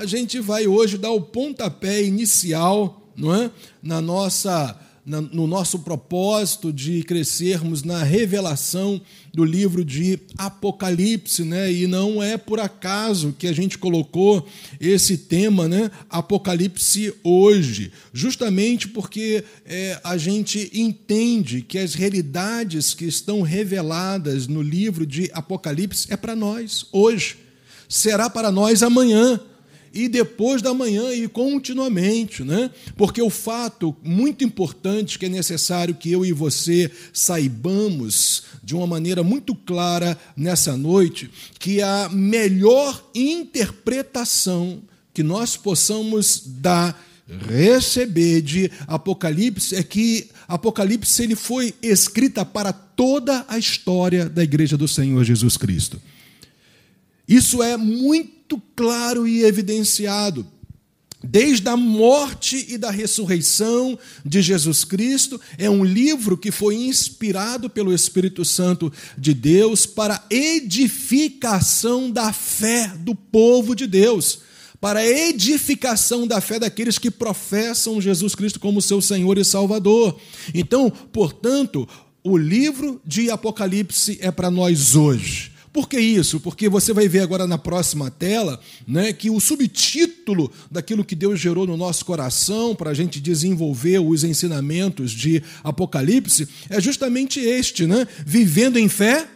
a gente vai hoje dar o pontapé inicial não é? na nossa no nosso propósito de crescermos na revelação do livro de Apocalipse, né? E não é por acaso que a gente colocou esse tema, né? Apocalipse hoje, justamente porque é, a gente entende que as realidades que estão reveladas no livro de Apocalipse é para nós hoje, será para nós amanhã e depois da manhã e continuamente, né? Porque o fato muito importante que é necessário que eu e você saibamos de uma maneira muito clara nessa noite, que a melhor interpretação que nós possamos dar receber de Apocalipse é que Apocalipse ele foi escrita para toda a história da igreja do Senhor Jesus Cristo. Isso é muito muito claro e evidenciado. Desde a morte e da ressurreição de Jesus Cristo, é um livro que foi inspirado pelo Espírito Santo de Deus para edificação da fé do povo de Deus, para edificação da fé daqueles que professam Jesus Cristo como seu Senhor e Salvador. Então, portanto, o livro de Apocalipse é para nós hoje. Por que isso? Porque você vai ver agora na próxima tela né, que o subtítulo daquilo que Deus gerou no nosso coração para a gente desenvolver os ensinamentos de Apocalipse é justamente este, né? Vivendo em fé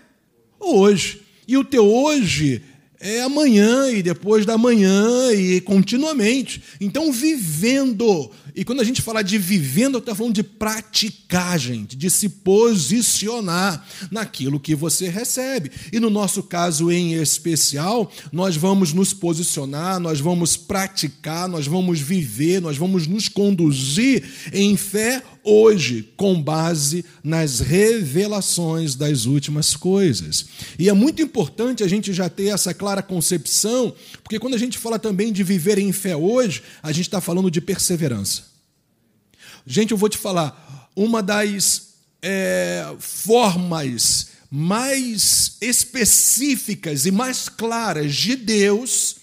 hoje. E o teu hoje é amanhã e depois da manhã e continuamente. Então, vivendo. E quando a gente fala de vivendo, eu estou falando de praticar, gente, de se posicionar naquilo que você recebe. E no nosso caso em especial, nós vamos nos posicionar, nós vamos praticar, nós vamos viver, nós vamos nos conduzir em fé hoje com base nas revelações das últimas coisas. E é muito importante a gente já ter essa clara concepção, porque quando a gente fala também de viver em fé hoje, a gente está falando de perseverança. Gente, eu vou te falar, uma das é, formas mais específicas e mais claras de Deus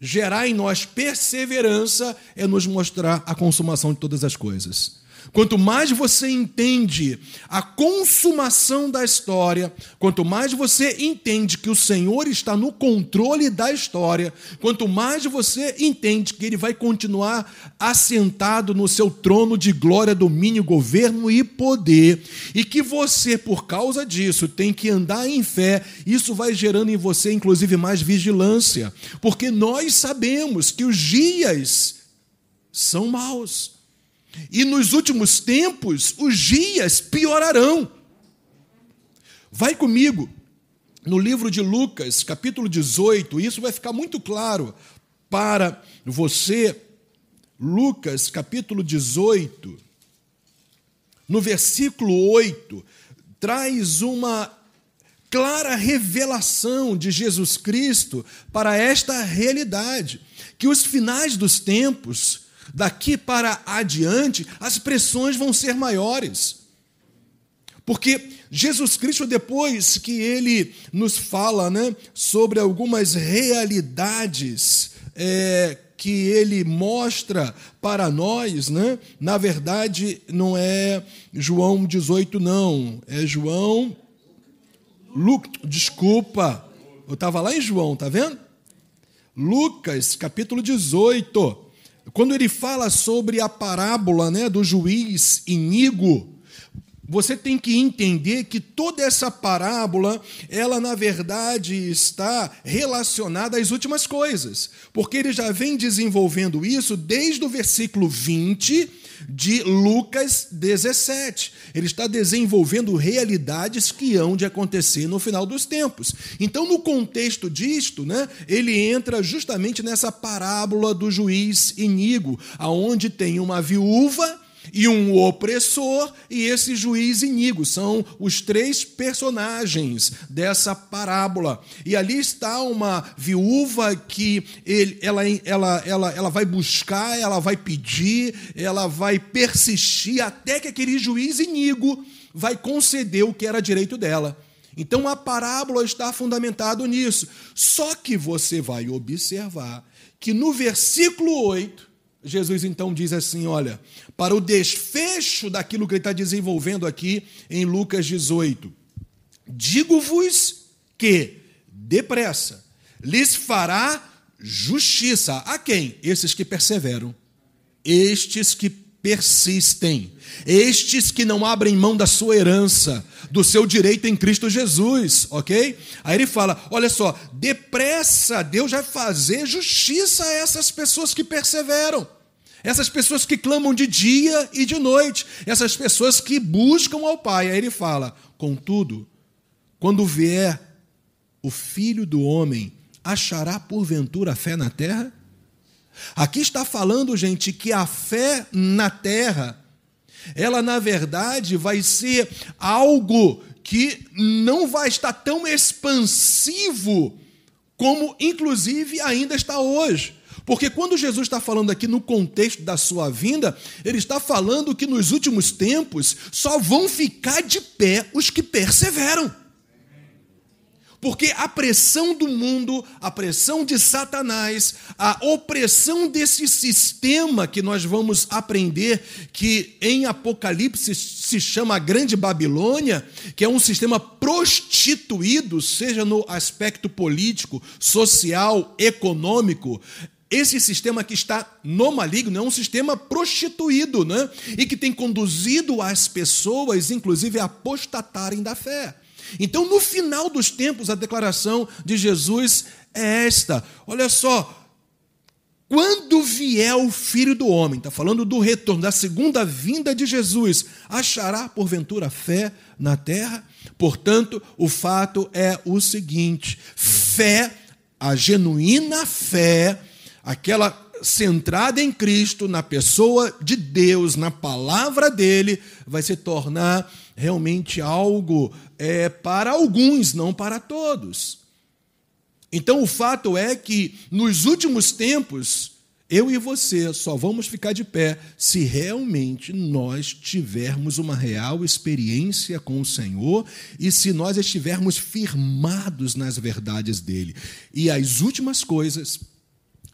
gerar em nós perseverança é nos mostrar a consumação de todas as coisas. Quanto mais você entende a consumação da história, quanto mais você entende que o Senhor está no controle da história, quanto mais você entende que ele vai continuar assentado no seu trono de glória, domínio, governo e poder, e que você, por causa disso, tem que andar em fé, isso vai gerando em você, inclusive, mais vigilância, porque nós sabemos que os dias são maus. E nos últimos tempos, os dias piorarão. Vai comigo no livro de Lucas, capítulo 18, isso vai ficar muito claro para você. Lucas, capítulo 18, no versículo 8, traz uma clara revelação de Jesus Cristo para esta realidade, que os finais dos tempos daqui para adiante, as pressões vão ser maiores. Porque Jesus Cristo, depois que ele nos fala né, sobre algumas realidades é, que ele mostra para nós, né, na verdade, não é João 18, não, é João. Lu, desculpa, eu estava lá em João, tá vendo? Lucas, capítulo 18. Quando ele fala sobre a parábola né, do juiz Inigo, você tem que entender que toda essa parábola, ela na verdade está relacionada às últimas coisas, porque ele já vem desenvolvendo isso desde o versículo 20 de Lucas 17. Ele está desenvolvendo realidades que hão de acontecer no final dos tempos. Então, no contexto disto, né, ele entra justamente nessa parábola do juiz Inigo, aonde tem uma viúva e um opressor e esse juiz Inigo. São os três personagens dessa parábola. E ali está uma viúva que ele, ela, ela, ela, ela vai buscar, ela vai pedir, ela vai persistir até que aquele juiz Inigo vai conceder o que era direito dela. Então a parábola está fundamentado nisso. Só que você vai observar que no versículo 8, Jesus então diz assim: olha, para o desfecho daquilo que ele está desenvolvendo aqui em Lucas 18, digo-vos que, depressa, lhes fará justiça. A quem? Esses que perseveram, estes que persistem, estes que não abrem mão da sua herança, do seu direito em Cristo Jesus, ok? Aí ele fala: olha só, depressa, Deus vai fazer justiça a essas pessoas que perseveram. Essas pessoas que clamam de dia e de noite, essas pessoas que buscam ao Pai. Aí ele fala: contudo, quando vier o filho do homem, achará porventura fé na terra? Aqui está falando, gente, que a fé na terra, ela na verdade vai ser algo que não vai estar tão expansivo como inclusive ainda está hoje. Porque quando Jesus está falando aqui no contexto da sua vinda, ele está falando que nos últimos tempos só vão ficar de pé os que perseveram. Porque a pressão do mundo, a pressão de Satanás, a opressão desse sistema que nós vamos aprender, que em Apocalipse se chama a Grande Babilônia, que é um sistema prostituído, seja no aspecto político, social, econômico, esse sistema que está no maligno é um sistema prostituído, né? E que tem conduzido as pessoas, inclusive, a apostatarem da fé. Então, no final dos tempos, a declaração de Jesus é esta: olha só, quando vier o filho do homem, está falando do retorno, da segunda vinda de Jesus, achará porventura fé na terra? Portanto, o fato é o seguinte: fé, a genuína fé, aquela centrada em Cristo, na pessoa de Deus, na palavra dele, vai se tornar realmente algo é, para alguns, não para todos. Então o fato é que nos últimos tempos, eu e você só vamos ficar de pé se realmente nós tivermos uma real experiência com o Senhor e se nós estivermos firmados nas verdades dele. E as últimas coisas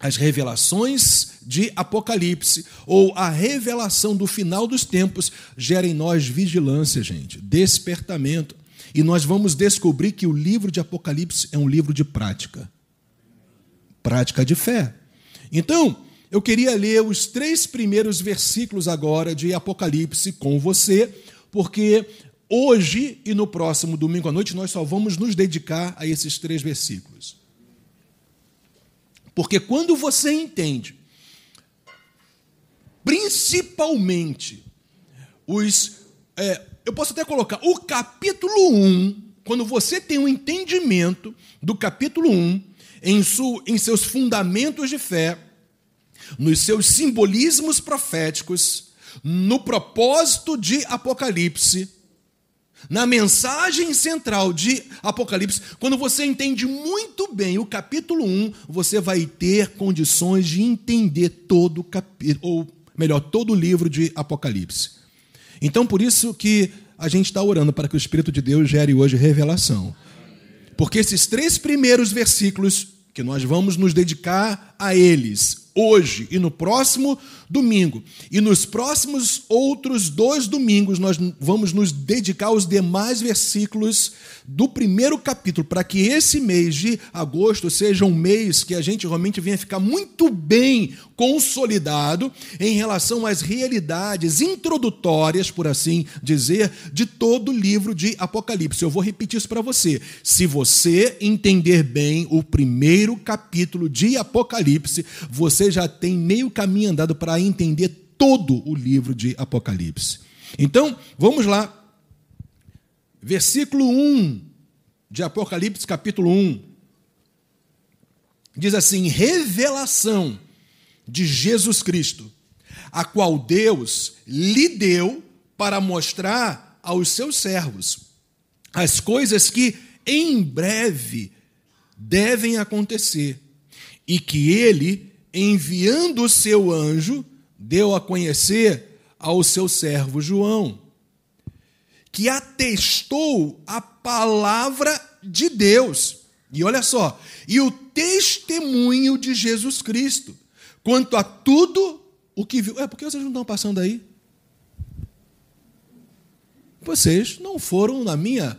as revelações de Apocalipse ou a revelação do final dos tempos gera em nós vigilância, gente, despertamento. E nós vamos descobrir que o livro de Apocalipse é um livro de prática prática de fé. Então, eu queria ler os três primeiros versículos agora de Apocalipse com você, porque hoje e no próximo domingo à noite nós só vamos nos dedicar a esses três versículos. Porque quando você entende, principalmente, os. É, eu posso até colocar o capítulo 1, quando você tem um entendimento do capítulo 1, em, su, em seus fundamentos de fé, nos seus simbolismos proféticos, no propósito de Apocalipse, na mensagem central de Apocalipse, quando você entende muito bem o capítulo 1, você vai ter condições de entender todo o capítulo, ou melhor, todo o livro de Apocalipse. Então, por isso que a gente está orando para que o Espírito de Deus gere hoje revelação. Porque esses três primeiros versículos, que nós vamos nos dedicar a eles, hoje e no próximo domingo. E nos próximos outros dois domingos, nós vamos nos dedicar aos demais versículos do primeiro capítulo, para que esse mês de agosto seja um mês que a gente realmente venha ficar muito bem consolidado em relação às realidades introdutórias, por assim dizer, de todo o livro de Apocalipse. Eu vou repetir isso para você. Se você entender bem o primeiro capítulo de Apocalipse, você já tem meio caminho andado para entender todo o livro de Apocalipse. Então, vamos lá. Versículo 1 de Apocalipse, capítulo 1. Diz assim: revelação de Jesus Cristo, a qual Deus lhe deu para mostrar aos seus servos as coisas que em breve devem acontecer, e que ele, enviando o seu anjo, deu a conhecer ao seu servo João, que atestou a palavra de Deus E olha só, e o testemunho de Jesus Cristo, quanto a tudo o que viu. É, por que vocês não estão passando aí? Vocês não foram na minha.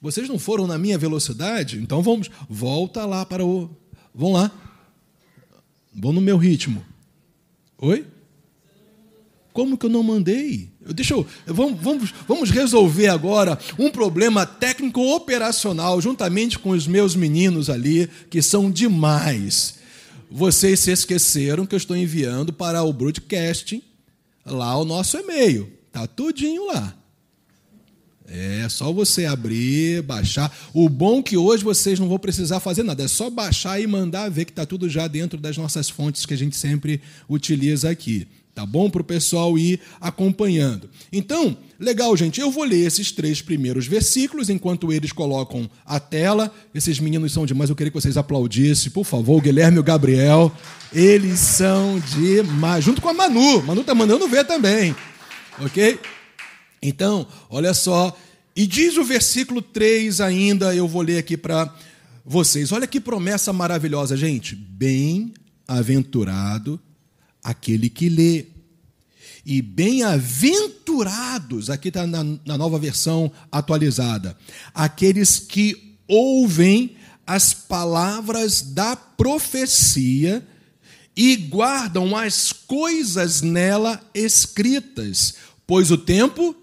Vocês não foram na minha velocidade? Então vamos, volta lá para o. Vão lá. Vão no meu ritmo. Oi? Como que eu não mandei? Deixa eu. Vamos, vamos, vamos resolver agora um problema técnico operacional, juntamente com os meus meninos ali, que são demais. Vocês se esqueceram que eu estou enviando para o broadcasting lá o nosso e-mail. Tá tudinho lá. É só você abrir, baixar. O bom é que hoje vocês não vão precisar fazer nada, é só baixar e mandar ver que está tudo já dentro das nossas fontes que a gente sempre utiliza aqui. Tá bom? Para o pessoal ir acompanhando. Então, legal, gente. Eu vou ler esses três primeiros versículos enquanto eles colocam a tela. Esses meninos são demais. Eu queria que vocês aplaudissem, por favor. O Guilherme e o Gabriel. Eles são demais. Junto com a Manu. Manu tá mandando ver também. Ok? Então, olha só. E diz o versículo 3 ainda, eu vou ler aqui para vocês. Olha que promessa maravilhosa, gente. Bem-aventurado aquele que lê. E bem-aventurados, aqui está na, na nova versão atualizada, aqueles que ouvem as palavras da profecia e guardam as coisas nela escritas, pois o tempo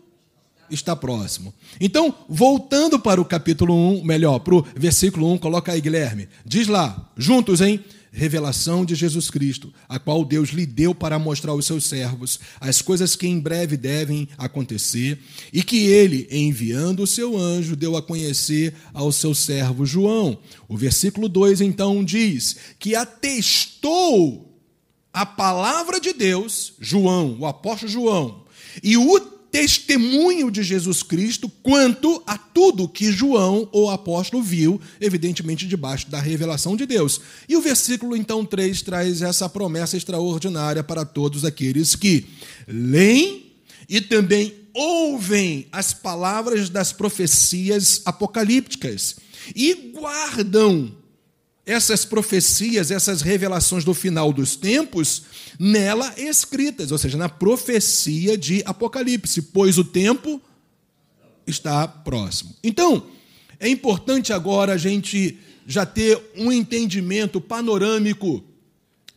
está próximo. Então, voltando para o capítulo 1, melhor, para o versículo 1, coloca aí, Guilherme. Diz lá, juntos, hein? revelação de Jesus Cristo, a qual Deus lhe deu para mostrar aos seus servos as coisas que em breve devem acontecer, e que ele, enviando o seu anjo, deu a conhecer ao seu servo João. O versículo 2 então diz que atestou a palavra de Deus, João, o apóstolo João, e o testemunho de Jesus Cristo quanto a tudo que João, o apóstolo, viu, evidentemente debaixo da revelação de Deus. E o versículo então 3 traz essa promessa extraordinária para todos aqueles que leem e também ouvem as palavras das profecias apocalípticas e guardam essas profecias, essas revelações do final dos tempos, nela escritas, ou seja, na profecia de Apocalipse, pois o tempo está próximo. Então, é importante agora a gente já ter um entendimento panorâmico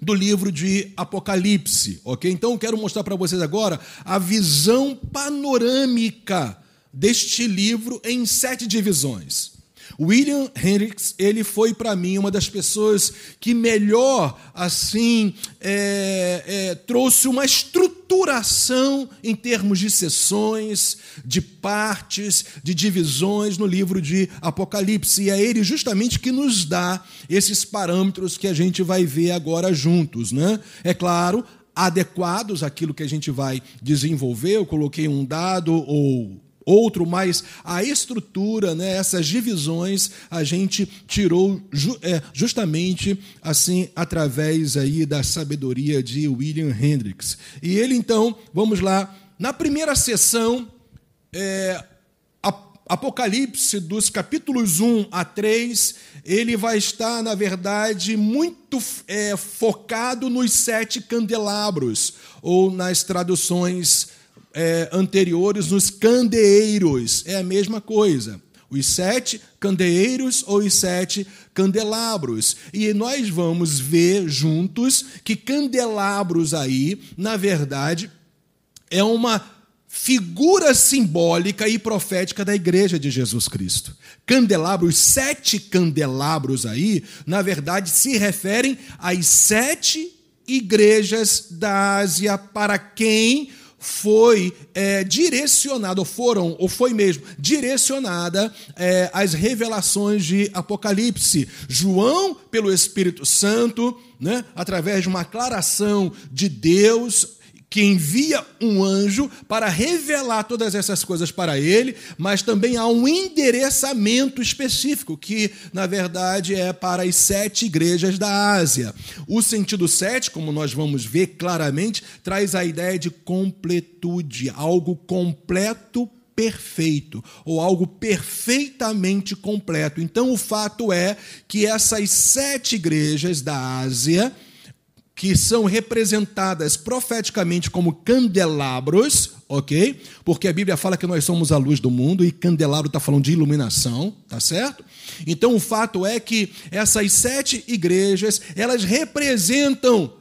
do livro de Apocalipse, ok? Então, eu quero mostrar para vocês agora a visão panorâmica deste livro em sete divisões. William Hendricks, ele foi para mim uma das pessoas que melhor assim é, é, trouxe uma estruturação em termos de sessões, de partes, de divisões no livro de Apocalipse. E é ele justamente que nos dá esses parâmetros que a gente vai ver agora juntos. Né? É claro, adequados àquilo que a gente vai desenvolver. Eu coloquei um dado ou outro, mas a estrutura, né, essas divisões, a gente tirou ju é, justamente assim através aí da sabedoria de William Hendricks. E ele então, vamos lá, na primeira sessão, é, Apocalipse, dos capítulos 1 a 3, ele vai estar, na verdade, muito é, focado nos sete candelabros, ou nas traduções é, anteriores nos candeeiros. É a mesma coisa. Os sete candeeiros ou os sete candelabros. E nós vamos ver juntos que candelabros aí, na verdade, é uma figura simbólica e profética da igreja de Jesus Cristo. Candelabros, sete candelabros aí, na verdade, se referem às sete igrejas da Ásia para quem foi é, direcionada, ou foram, ou foi mesmo, direcionada é, às revelações de Apocalipse. João, pelo Espírito Santo, né, através de uma aclaração de Deus, que envia um anjo para revelar todas essas coisas para ele, mas também há um endereçamento específico, que na verdade é para as sete igrejas da Ásia. O sentido sete, como nós vamos ver claramente, traz a ideia de completude, algo completo perfeito ou algo perfeitamente completo. Então, o fato é que essas sete igrejas da Ásia, que são representadas profeticamente como candelabros, ok? Porque a Bíblia fala que nós somos a luz do mundo e candelabro está falando de iluminação, tá certo? Então, o fato é que essas sete igrejas elas representam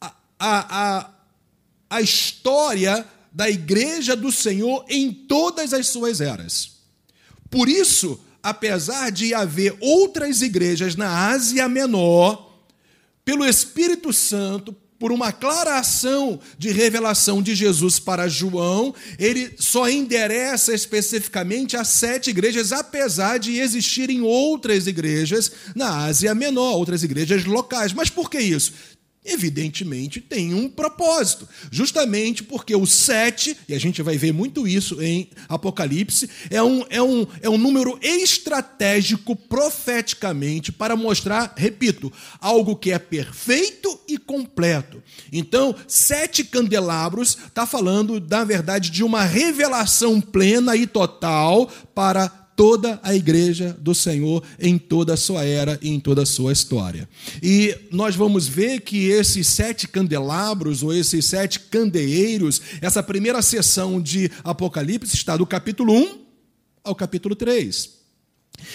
a, a, a, a história da igreja do Senhor em todas as suas eras. Por isso, apesar de haver outras igrejas na Ásia Menor, pelo Espírito Santo, por uma clara ação de revelação de Jesus para João, ele só endereça especificamente as sete igrejas, apesar de existirem outras igrejas na Ásia Menor, outras igrejas locais. Mas por que isso? Evidentemente tem um propósito. Justamente porque o sete, e a gente vai ver muito isso em Apocalipse, é um, é um, é um número estratégico profeticamente para mostrar, repito, algo que é perfeito e completo. Então, sete candelabros está falando, na verdade, de uma revelação plena e total para toda a igreja do Senhor em toda a sua era e em toda a sua história. E nós vamos ver que esses sete candelabros, ou esses sete candeeiros, essa primeira sessão de Apocalipse está do capítulo 1 ao capítulo 3.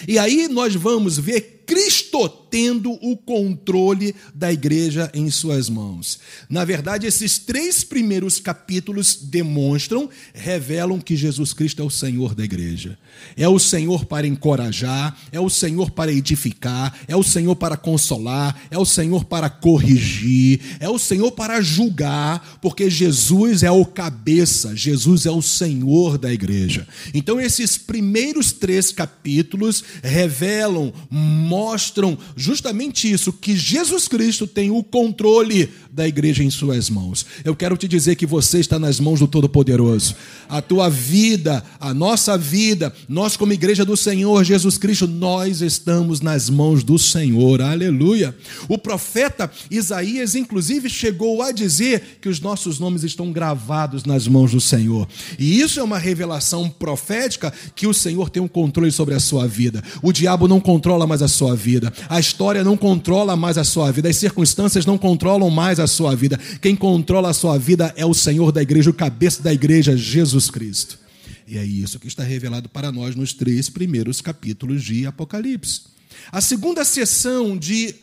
E aí nós vamos ver Cristo tendo o controle da igreja em suas mãos. Na verdade, esses três primeiros capítulos demonstram, revelam que Jesus Cristo é o Senhor da igreja. É o Senhor para encorajar, é o Senhor para edificar, é o Senhor para consolar, é o Senhor para corrigir, é o Senhor para julgar, porque Jesus é o cabeça, Jesus é o Senhor da igreja. Então, esses primeiros três capítulos revelam, mostram, mostram justamente isso, que Jesus Cristo tem o controle da igreja em suas mãos. Eu quero te dizer que você está nas mãos do Todo-Poderoso. A tua vida, a nossa vida, nós como igreja do Senhor Jesus Cristo, nós estamos nas mãos do Senhor. Aleluia. O profeta Isaías inclusive chegou a dizer que os nossos nomes estão gravados nas mãos do Senhor. E isso é uma revelação profética que o Senhor tem um controle sobre a sua vida. O diabo não controla mais a sua sua vida. A história não controla mais a sua vida, as circunstâncias não controlam mais a sua vida. Quem controla a sua vida é o Senhor da igreja, o cabeça da igreja, Jesus Cristo. E é isso que está revelado para nós nos três primeiros capítulos de Apocalipse. A segunda sessão de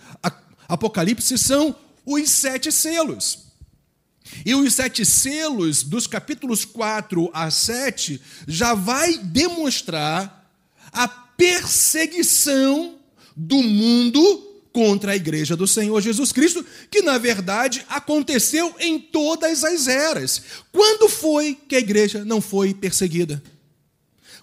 Apocalipse são os sete selos. E os sete selos, dos capítulos 4 a 7, já vai demonstrar a perseguição do mundo contra a igreja do Senhor Jesus Cristo, que na verdade aconteceu em todas as eras. Quando foi que a igreja não foi perseguida?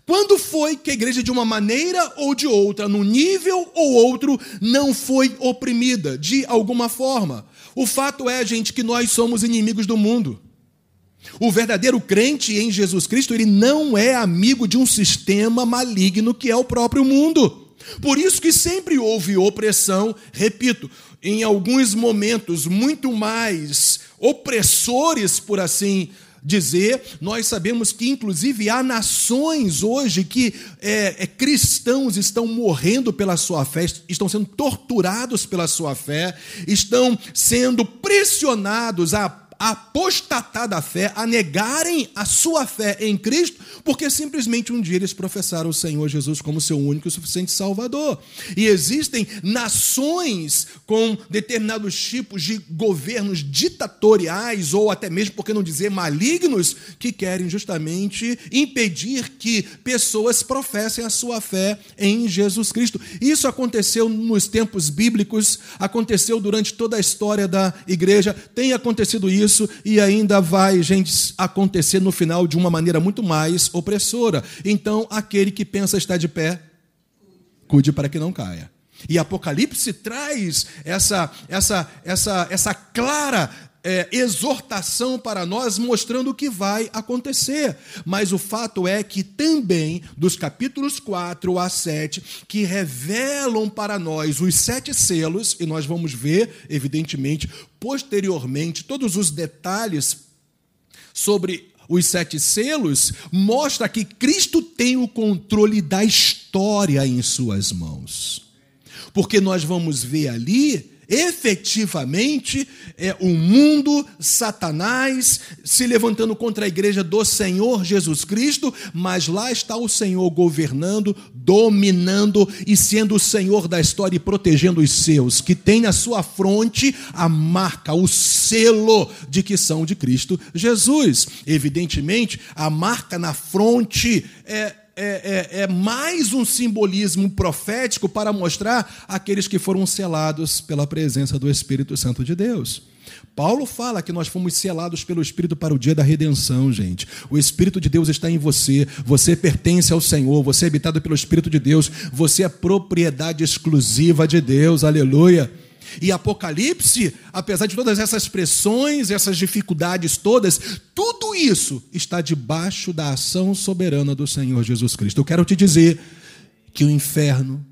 Quando foi que a igreja, de uma maneira ou de outra, num nível ou outro, não foi oprimida de alguma forma? O fato é, gente, que nós somos inimigos do mundo. O verdadeiro crente em Jesus Cristo, ele não é amigo de um sistema maligno que é o próprio mundo. Por isso que sempre houve opressão, repito, em alguns momentos muito mais opressores, por assim dizer. Nós sabemos que, inclusive, há nações hoje que é, é, cristãos estão morrendo pela sua fé, estão sendo torturados pela sua fé, estão sendo pressionados a apostatar da fé, a negarem a sua fé em Cristo, porque simplesmente um dia eles professaram o Senhor Jesus como seu único e suficiente Salvador. E existem nações com determinados tipos de governos ditatoriais, ou até mesmo, por que não dizer, malignos, que querem justamente impedir que pessoas professem a sua fé em Jesus Cristo. Isso aconteceu nos tempos bíblicos, aconteceu durante toda a história da igreja, tem acontecido isso isso e ainda vai, gente, acontecer no final de uma maneira muito mais opressora. Então, aquele que pensa estar de pé, cuide para que não caia. E Apocalipse traz essa, essa, essa, essa clara é, exortação para nós, mostrando o que vai acontecer. Mas o fato é que também, dos capítulos 4 a 7, que revelam para nós os sete selos, e nós vamos ver, evidentemente, posteriormente, todos os detalhes sobre os sete selos, mostra que Cristo tem o controle da história em suas mãos. Porque nós vamos ver ali efetivamente é o mundo, Satanás se levantando contra a igreja do Senhor Jesus Cristo, mas lá está o Senhor governando, dominando e sendo o Senhor da história e protegendo os seus, que tem na sua fronte a marca, o selo de que são de Cristo Jesus. Evidentemente, a marca na fronte é é, é, é, mais um simbolismo profético para mostrar aqueles que foram selados pela presença do Espírito Santo de Deus. Paulo fala que nós fomos selados pelo Espírito para o dia da redenção, gente. O Espírito de Deus está em você, você pertence ao Senhor, você é habitado pelo Espírito de Deus, você é propriedade exclusiva de Deus, aleluia. E Apocalipse, apesar de todas essas pressões, essas dificuldades todas, tudo isso está debaixo da ação soberana do Senhor Jesus Cristo. Eu quero te dizer que o inferno,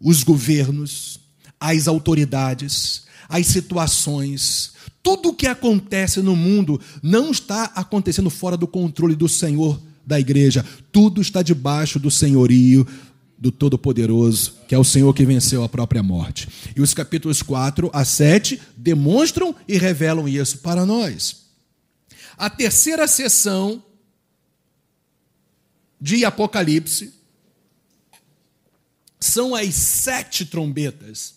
os governos, as autoridades, as situações, tudo o que acontece no mundo não está acontecendo fora do controle do Senhor da igreja, tudo está debaixo do senhorio do Todo-Poderoso, que é o Senhor que venceu a própria morte. E os capítulos 4 a 7 demonstram e revelam isso para nós. A terceira sessão de Apocalipse são as sete trombetas.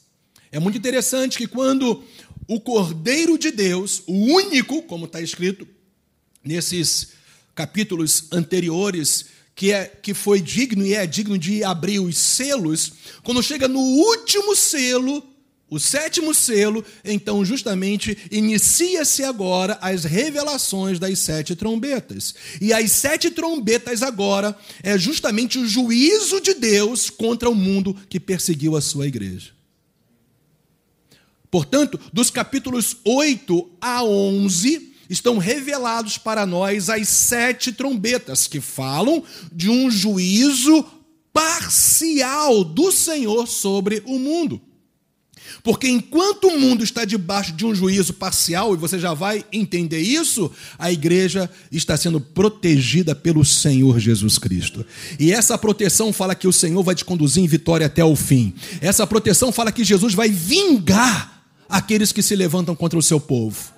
É muito interessante que quando o Cordeiro de Deus, o único, como está escrito nesses capítulos anteriores, que, é, que foi digno e é digno de abrir os selos, quando chega no último selo, o sétimo selo, então justamente inicia-se agora as revelações das sete trombetas. E as sete trombetas agora é justamente o juízo de Deus contra o mundo que perseguiu a sua igreja. Portanto, dos capítulos 8 a 11, estão revelados para nós as sete trombetas, que falam de um juízo parcial do Senhor sobre o mundo. Porque enquanto o mundo está debaixo de um juízo parcial, e você já vai entender isso, a igreja está sendo protegida pelo Senhor Jesus Cristo. E essa proteção fala que o Senhor vai te conduzir em vitória até o fim. Essa proteção fala que Jesus vai vingar aqueles que se levantam contra o seu povo.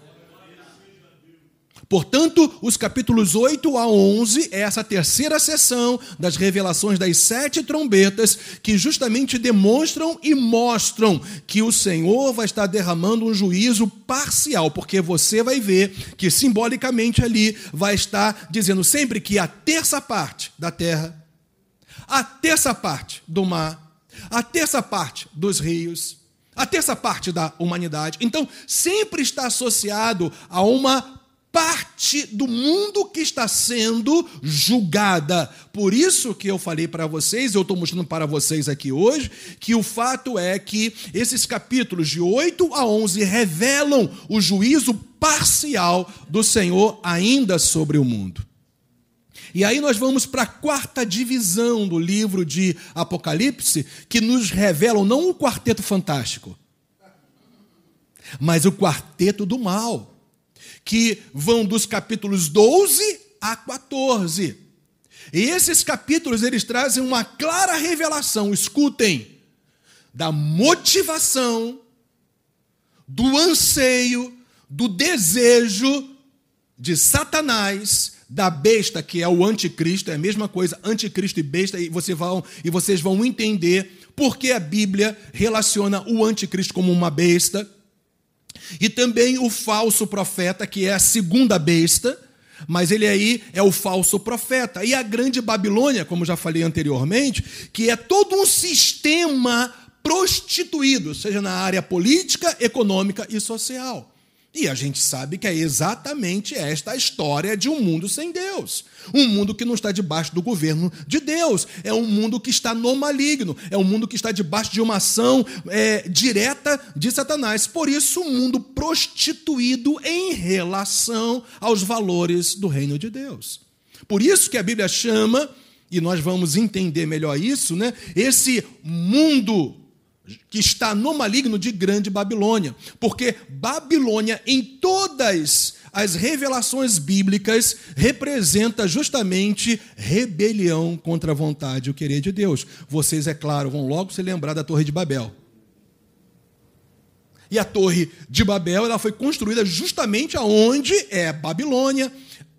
Portanto, os capítulos 8 a 11 é essa terceira sessão das revelações das sete trombetas que justamente demonstram e mostram que o Senhor vai estar derramando um juízo parcial, porque você vai ver que simbolicamente ali vai estar dizendo sempre que a terça parte da terra, a terça parte do mar, a terça parte dos rios, a terça parte da humanidade. Então, sempre está associado a uma parte do mundo que está sendo julgada. Por isso que eu falei para vocês, eu estou mostrando para vocês aqui hoje, que o fato é que esses capítulos de 8 a 11 revelam o juízo parcial do Senhor ainda sobre o mundo. E aí nós vamos para a quarta divisão do livro de Apocalipse, que nos revelam não o quarteto fantástico, mas o quarteto do mal que vão dos capítulos 12 a 14. E esses capítulos eles trazem uma clara revelação, escutem, da motivação, do anseio, do desejo de Satanás, da besta, que é o anticristo, é a mesma coisa, anticristo e besta, e, você vão, e vocês vão entender por que a Bíblia relaciona o anticristo como uma besta e também o falso profeta, que é a segunda besta, mas ele aí é o falso profeta. E a grande Babilônia, como já falei anteriormente, que é todo um sistema prostituído, seja na área política, econômica e social. E a gente sabe que é exatamente esta a história de um mundo sem Deus. Um mundo que não está debaixo do governo de Deus. É um mundo que está no maligno. É um mundo que está debaixo de uma ação é, direta de Satanás. Por isso, um mundo prostituído em relação aos valores do reino de Deus. Por isso que a Bíblia chama, e nós vamos entender melhor isso, né? Esse mundo que está no maligno de grande Babilônia, porque Babilônia, em todas as revelações bíblicas representa justamente rebelião contra a vontade e o querer de Deus. Vocês, é claro, vão logo se lembrar da Torre de Babel. E a Torre de Babel ela foi construída justamente aonde é Babilônia.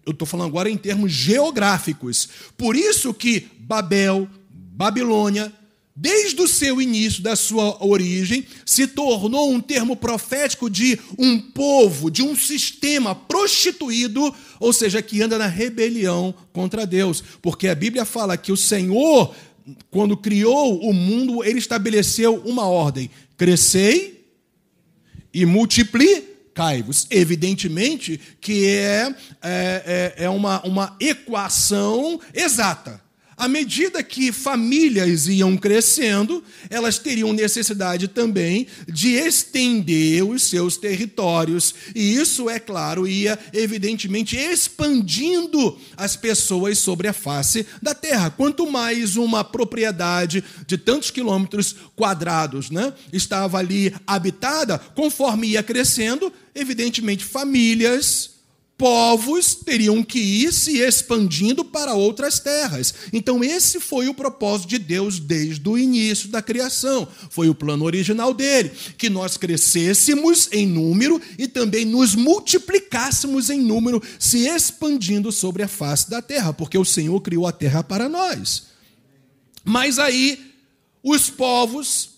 Eu estou falando agora em termos geográficos. Por isso que Babel, Babilônia, desde o seu início, da sua origem, se tornou um termo profético de um povo, de um sistema prostituído, ou seja, que anda na rebelião contra Deus. Porque a Bíblia fala que o Senhor, quando criou o mundo, ele estabeleceu uma ordem: crescei e multiplicai-vos. Evidentemente que é, é, é, é uma, uma equação exata. À medida que famílias iam crescendo, elas teriam necessidade também de estender os seus territórios. E isso, é claro, ia evidentemente expandindo as pessoas sobre a face da terra. Quanto mais uma propriedade de tantos quilômetros quadrados né, estava ali habitada, conforme ia crescendo, evidentemente famílias povos teriam que ir se expandindo para outras terras. Então, esse foi o propósito de Deus desde o início da criação. Foi o plano original dele: que nós crescêssemos em número e também nos multiplicássemos em número, se expandindo sobre a face da terra, porque o Senhor criou a terra para nós. Mas aí, os povos,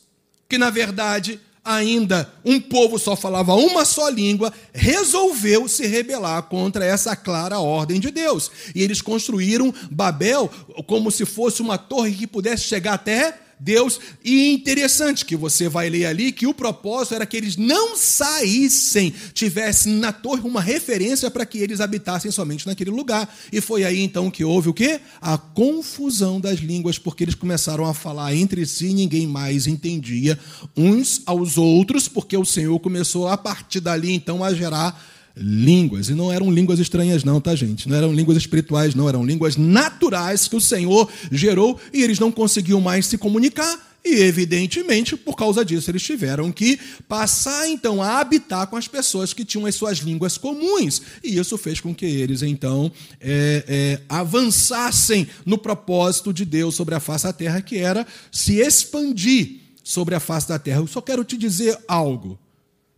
que na verdade ainda um povo só falava uma só língua, resolveu se rebelar contra essa clara ordem de Deus. E eles construíram Babel como se fosse uma torre que pudesse chegar até Deus. E interessante que você vai ler ali que o propósito era que eles não saíssem, tivessem na torre uma referência para que eles habitassem somente naquele lugar. E foi aí então que houve o quê? A confusão das línguas, porque eles começaram a falar entre si e ninguém mais entendia uns aos outros, porque o Senhor começou a partir dali então a gerar línguas. E não eram línguas estranhas, não, tá, gente? Não eram línguas espirituais, não. Eram línguas naturais que o Senhor gerou e eles não conseguiam mais se comunicar. E, evidentemente, por causa disso, eles tiveram que passar, então, a habitar com as pessoas que tinham as suas línguas comuns. E isso fez com que eles, então, é, é, avançassem no propósito de Deus sobre a face da terra, que era se expandir sobre a face da terra. Eu só quero te dizer algo: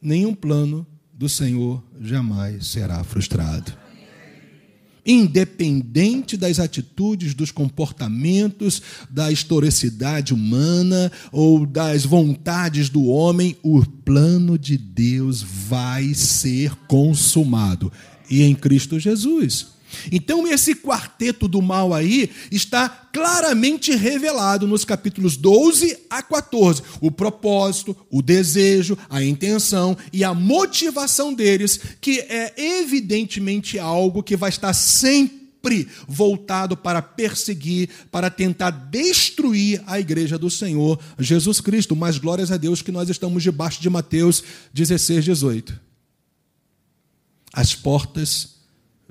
nenhum plano do Senhor jamais será frustrado. Independente das atitudes, dos comportamentos, da historicidade humana ou das vontades do homem, o plano de Deus vai ser consumado. E em Cristo Jesus. Então, esse quarteto do mal aí está claramente revelado nos capítulos 12 a 14. O propósito, o desejo, a intenção e a motivação deles, que é evidentemente algo que vai estar sempre voltado para perseguir, para tentar destruir a igreja do Senhor Jesus Cristo. Mas glórias a Deus que nós estamos debaixo de Mateus 16, 18. As portas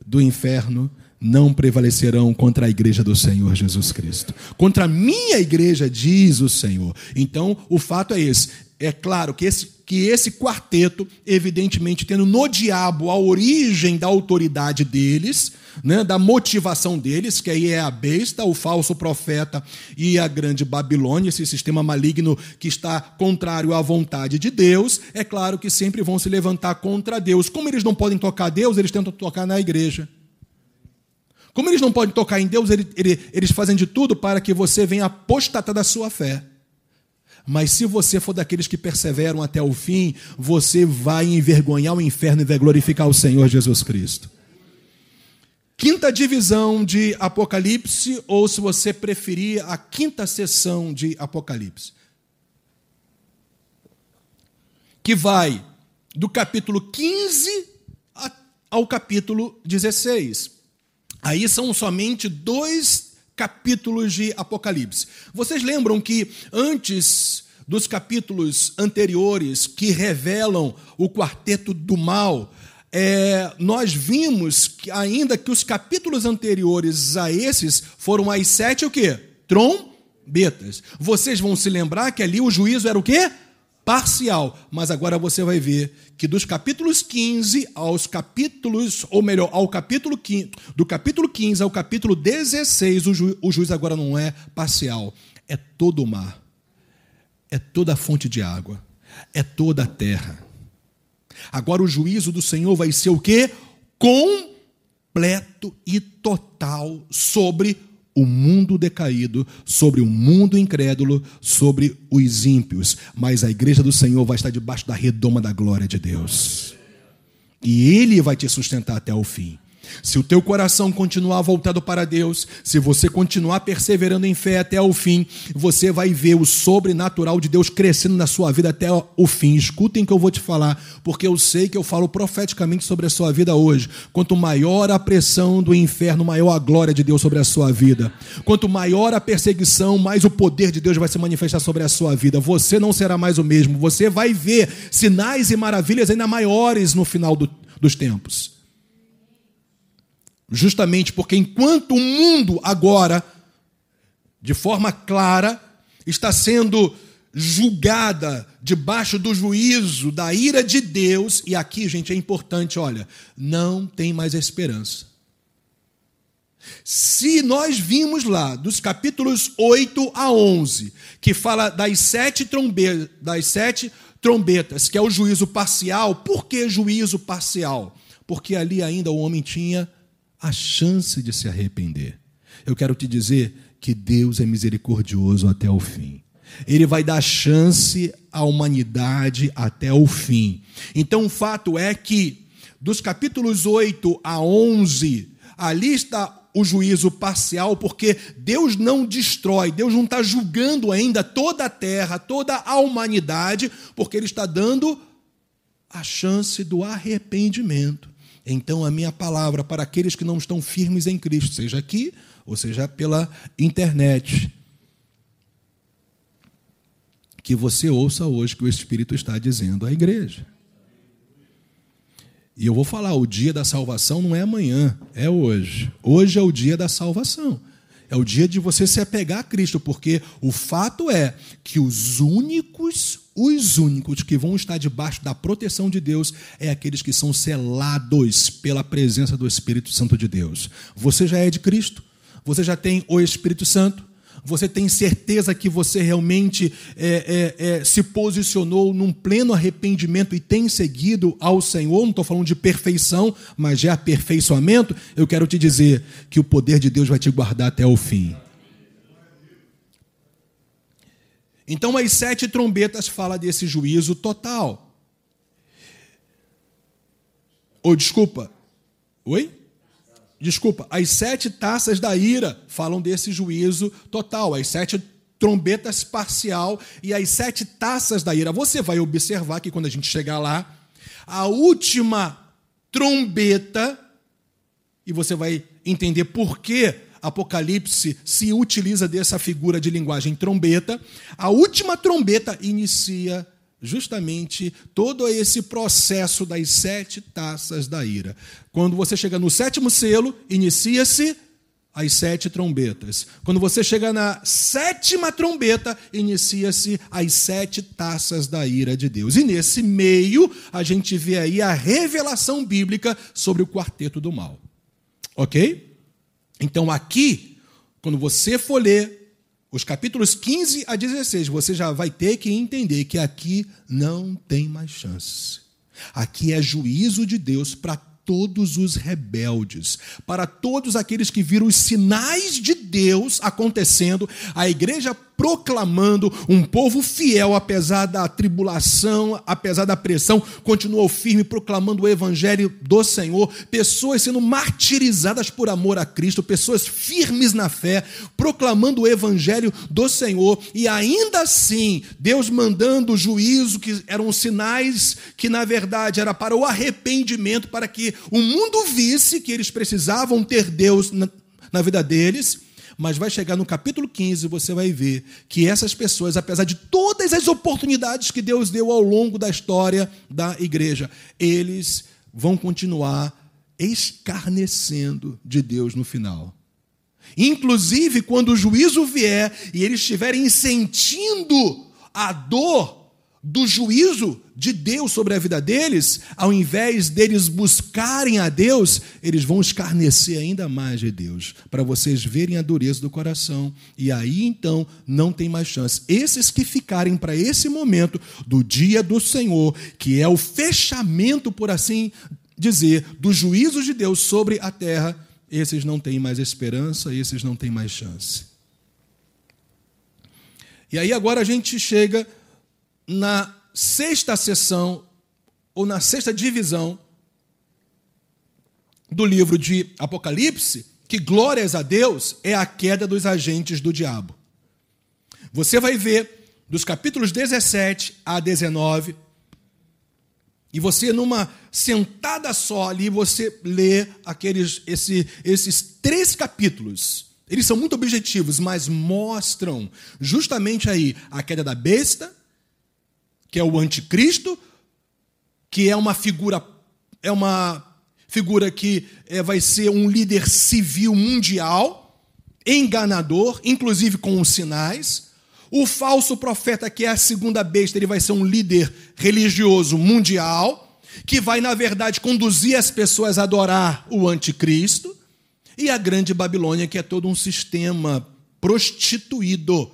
do inferno não prevalecerão contra a igreja do Senhor Jesus Cristo. Contra a minha igreja, diz o Senhor. Então, o fato é esse. É claro que esse, que esse quarteto, evidentemente, tendo no diabo a origem da autoridade deles, né, da motivação deles, que aí é a besta, o falso profeta e a grande Babilônia, esse sistema maligno que está contrário à vontade de Deus, é claro que sempre vão se levantar contra Deus. Como eles não podem tocar Deus, eles tentam tocar na igreja. Como eles não podem tocar em Deus, eles fazem de tudo para que você venha apostatar da sua fé. Mas se você for daqueles que perseveram até o fim, você vai envergonhar o inferno e vai glorificar o Senhor Jesus Cristo. Quinta divisão de Apocalipse, ou se você preferir, a quinta sessão de Apocalipse. Que vai do capítulo 15 ao capítulo 16. Aí são somente dois capítulos de Apocalipse. Vocês lembram que antes dos capítulos anteriores que revelam o quarteto do mal, é, nós vimos que, ainda que os capítulos anteriores a esses foram as sete o quê? Trombetas. Vocês vão se lembrar que ali o juízo era o quê? Parcial, mas agora você vai ver que dos capítulos 15 aos capítulos, ou melhor, ao capítulo 15, do capítulo 15 ao capítulo 16, o, ju, o juiz agora não é parcial, é todo o mar, é toda a fonte de água, é toda a terra. Agora o juízo do Senhor vai ser o quê? Completo e total sobre o mundo decaído, sobre o mundo incrédulo, sobre os ímpios. Mas a igreja do Senhor vai estar debaixo da redoma da glória de Deus. E Ele vai te sustentar até o fim. Se o teu coração continuar voltado para Deus, se você continuar perseverando em fé até o fim, você vai ver o sobrenatural de Deus crescendo na sua vida até o fim. Escutem que eu vou te falar, porque eu sei que eu falo profeticamente sobre a sua vida hoje. Quanto maior a pressão do inferno, maior a glória de Deus sobre a sua vida. Quanto maior a perseguição, mais o poder de Deus vai se manifestar sobre a sua vida. Você não será mais o mesmo. Você vai ver sinais e maravilhas ainda maiores no final do, dos tempos. Justamente porque enquanto o mundo agora, de forma clara, está sendo julgada debaixo do juízo, da ira de Deus, e aqui, gente, é importante, olha, não tem mais esperança. Se nós vimos lá, dos capítulos 8 a 11, que fala das sete, trombe das sete trombetas, que é o juízo parcial, por que juízo parcial? Porque ali ainda o homem tinha a chance de se arrepender. Eu quero te dizer que Deus é misericordioso até o fim. Ele vai dar chance à humanidade até o fim. Então, o fato é que, dos capítulos 8 a 11, ali está o juízo parcial, porque Deus não destrói, Deus não está julgando ainda toda a terra, toda a humanidade, porque Ele está dando a chance do arrependimento. Então, a minha palavra para aqueles que não estão firmes em Cristo, seja aqui ou seja pela internet, que você ouça hoje que o Espírito está dizendo à igreja. E eu vou falar: o dia da salvação não é amanhã, é hoje. Hoje é o dia da salvação. É o dia de você se apegar a Cristo, porque o fato é que os únicos, os únicos que vão estar debaixo da proteção de Deus é aqueles que são selados pela presença do Espírito Santo de Deus. Você já é de Cristo, você já tem o Espírito Santo, você tem certeza que você realmente é, é, é, se posicionou num pleno arrependimento e tem seguido ao Senhor, não estou falando de perfeição, mas de aperfeiçoamento, eu quero te dizer que o poder de Deus vai te guardar até o fim. Então, as sete trombetas fala desse juízo total. Ou, desculpa, oi? desculpa, as sete taças da ira falam desse juízo total, as sete trombetas parcial e as sete taças da ira. Você vai observar que quando a gente chegar lá, a última trombeta, e você vai entender por que Apocalipse se utiliza dessa figura de linguagem trombeta, a última trombeta inicia justamente todo esse processo das sete taças da ira. Quando você chega no sétimo selo, inicia-se as sete trombetas. Quando você chega na sétima trombeta, inicia-se as sete taças da ira de Deus. E nesse meio, a gente vê aí a revelação bíblica sobre o quarteto do mal. Ok? Então aqui, quando você for ler os capítulos 15 a 16, você já vai ter que entender que aqui não tem mais chance. Aqui é juízo de Deus para todos os rebeldes, para todos aqueles que viram os sinais de Deus acontecendo, a igreja proclamando, um povo fiel, apesar da tribulação, apesar da pressão, continuou firme, proclamando o evangelho do Senhor, pessoas sendo martirizadas por amor a Cristo, pessoas firmes na fé, proclamando o evangelho do Senhor, e ainda assim, Deus mandando o juízo, que eram sinais que na verdade era para o arrependimento, para que o mundo visse que eles precisavam ter Deus na, na vida deles mas vai chegar no capítulo 15 e você vai ver que essas pessoas, apesar de todas as oportunidades que Deus deu ao longo da história da igreja, eles vão continuar escarnecendo de Deus no final. Inclusive, quando o juízo vier e eles estiverem sentindo a dor do juízo de Deus sobre a vida deles, ao invés deles buscarem a Deus, eles vão escarnecer ainda mais de Deus, para vocês verem a dureza do coração. E aí então não tem mais chance. Esses que ficarem para esse momento do dia do Senhor, que é o fechamento, por assim dizer, do juízo de Deus sobre a terra, esses não têm mais esperança, esses não têm mais chance. E aí agora a gente chega na sexta sessão, ou na sexta divisão do livro de Apocalipse, que glórias a Deus é a queda dos agentes do diabo. Você vai ver dos capítulos 17 a 19, e você, numa sentada só ali, você lê aqueles, esse, esses três capítulos. Eles são muito objetivos, mas mostram justamente aí a queda da besta, que é o anticristo, que é uma figura é uma figura que é, vai ser um líder civil mundial, enganador, inclusive com os sinais. O falso profeta, que é a segunda besta, ele vai ser um líder religioso mundial, que vai, na verdade, conduzir as pessoas a adorar o anticristo. E a grande Babilônia, que é todo um sistema prostituído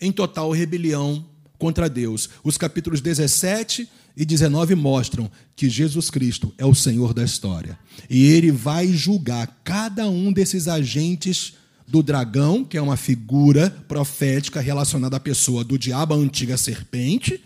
em total rebelião contra Deus. Os capítulos 17 e 19 mostram que Jesus Cristo é o Senhor da história. E ele vai julgar cada um desses agentes do dragão, que é uma figura profética relacionada à pessoa do diabo, a antiga serpente,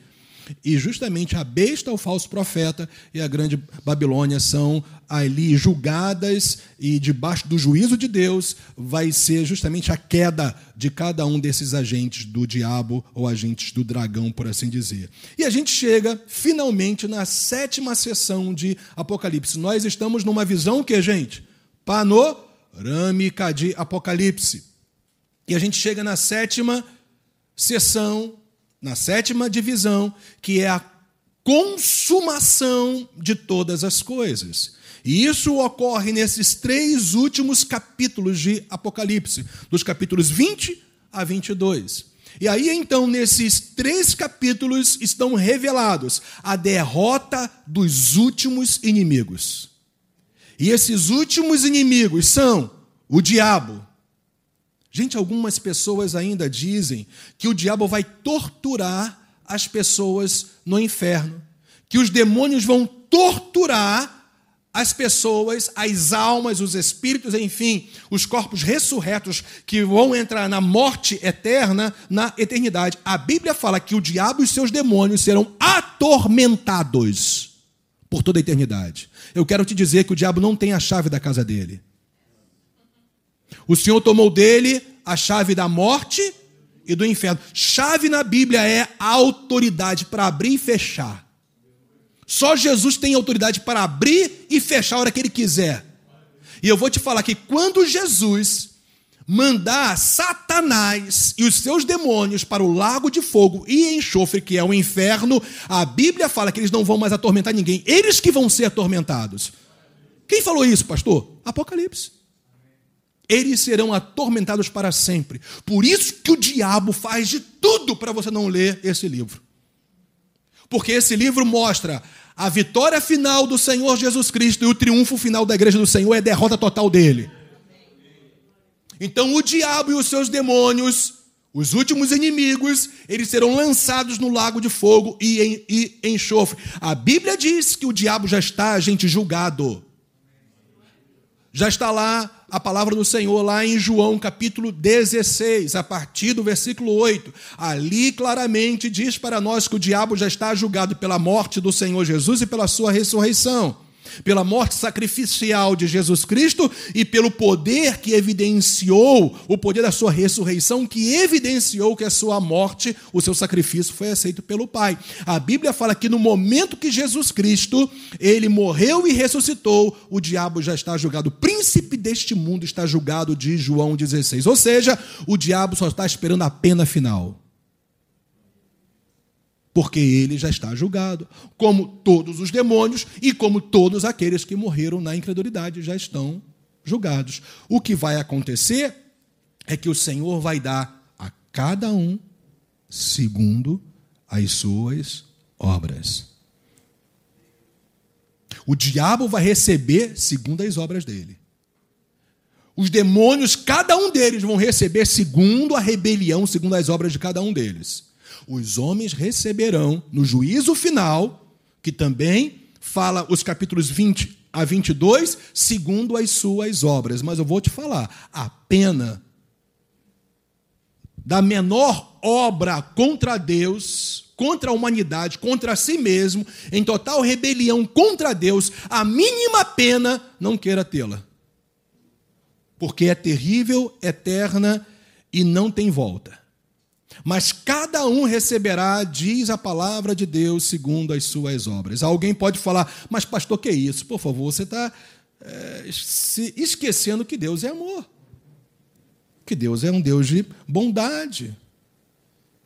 e justamente a besta, o falso profeta e a grande Babilônia são ali julgadas e debaixo do juízo de Deus vai ser justamente a queda de cada um desses agentes do diabo ou agentes do dragão, por assim dizer. E a gente chega finalmente na sétima sessão de Apocalipse. Nós estamos numa visão que, gente, panorâmica de Apocalipse. E a gente chega na sétima sessão na sétima divisão, que é a consumação de todas as coisas. E isso ocorre nesses três últimos capítulos de Apocalipse, dos capítulos 20 a 22. E aí, então, nesses três capítulos estão revelados a derrota dos últimos inimigos. E esses últimos inimigos são o diabo, Gente, algumas pessoas ainda dizem que o diabo vai torturar as pessoas no inferno, que os demônios vão torturar as pessoas, as almas, os espíritos, enfim, os corpos ressurretos que vão entrar na morte eterna, na eternidade. A Bíblia fala que o diabo e seus demônios serão atormentados por toda a eternidade. Eu quero te dizer que o diabo não tem a chave da casa dele. O Senhor tomou dele a chave da morte e do inferno. Chave na Bíblia é a autoridade para abrir e fechar. Só Jesus tem autoridade para abrir e fechar a hora que ele quiser. E eu vou te falar que quando Jesus mandar Satanás e os seus demônios para o lago de fogo e enxofre, que é o inferno, a Bíblia fala que eles não vão mais atormentar ninguém, eles que vão ser atormentados. Quem falou isso, pastor? Apocalipse eles serão atormentados para sempre. Por isso que o diabo faz de tudo para você não ler esse livro. Porque esse livro mostra a vitória final do Senhor Jesus Cristo e o triunfo final da igreja do Senhor é a derrota total dele. Então o diabo e os seus demônios, os últimos inimigos, eles serão lançados no lago de fogo e, em, e enxofre. A Bíblia diz que o diabo já está, gente, julgado. Já está lá a palavra do Senhor lá em João capítulo 16, a partir do versículo 8. Ali claramente diz para nós que o diabo já está julgado pela morte do Senhor Jesus e pela sua ressurreição pela morte sacrificial de Jesus Cristo e pelo poder que evidenciou, o poder da sua ressurreição, que evidenciou que a sua morte, o seu sacrifício foi aceito pelo Pai. A Bíblia fala que no momento que Jesus Cristo, ele morreu e ressuscitou, o diabo já está julgado. O príncipe deste mundo está julgado de João 16. Ou seja, o diabo só está esperando a pena final porque ele já está julgado, como todos os demônios e como todos aqueles que morreram na incredulidade já estão julgados. O que vai acontecer é que o Senhor vai dar a cada um segundo as suas obras. O diabo vai receber segundo as obras dele. Os demônios, cada um deles, vão receber segundo a rebelião, segundo as obras de cada um deles. Os homens receberão no juízo final, que também fala os capítulos 20 a 22, segundo as suas obras. Mas eu vou te falar, a pena da menor obra contra Deus, contra a humanidade, contra si mesmo, em total rebelião contra Deus, a mínima pena não queira tê-la. Porque é terrível, eterna e não tem volta. Mas cada um receberá, diz a palavra de Deus, segundo as suas obras. Alguém pode falar, mas pastor, que é isso? Por favor, você está é, se esquecendo que Deus é amor que Deus é um Deus de bondade.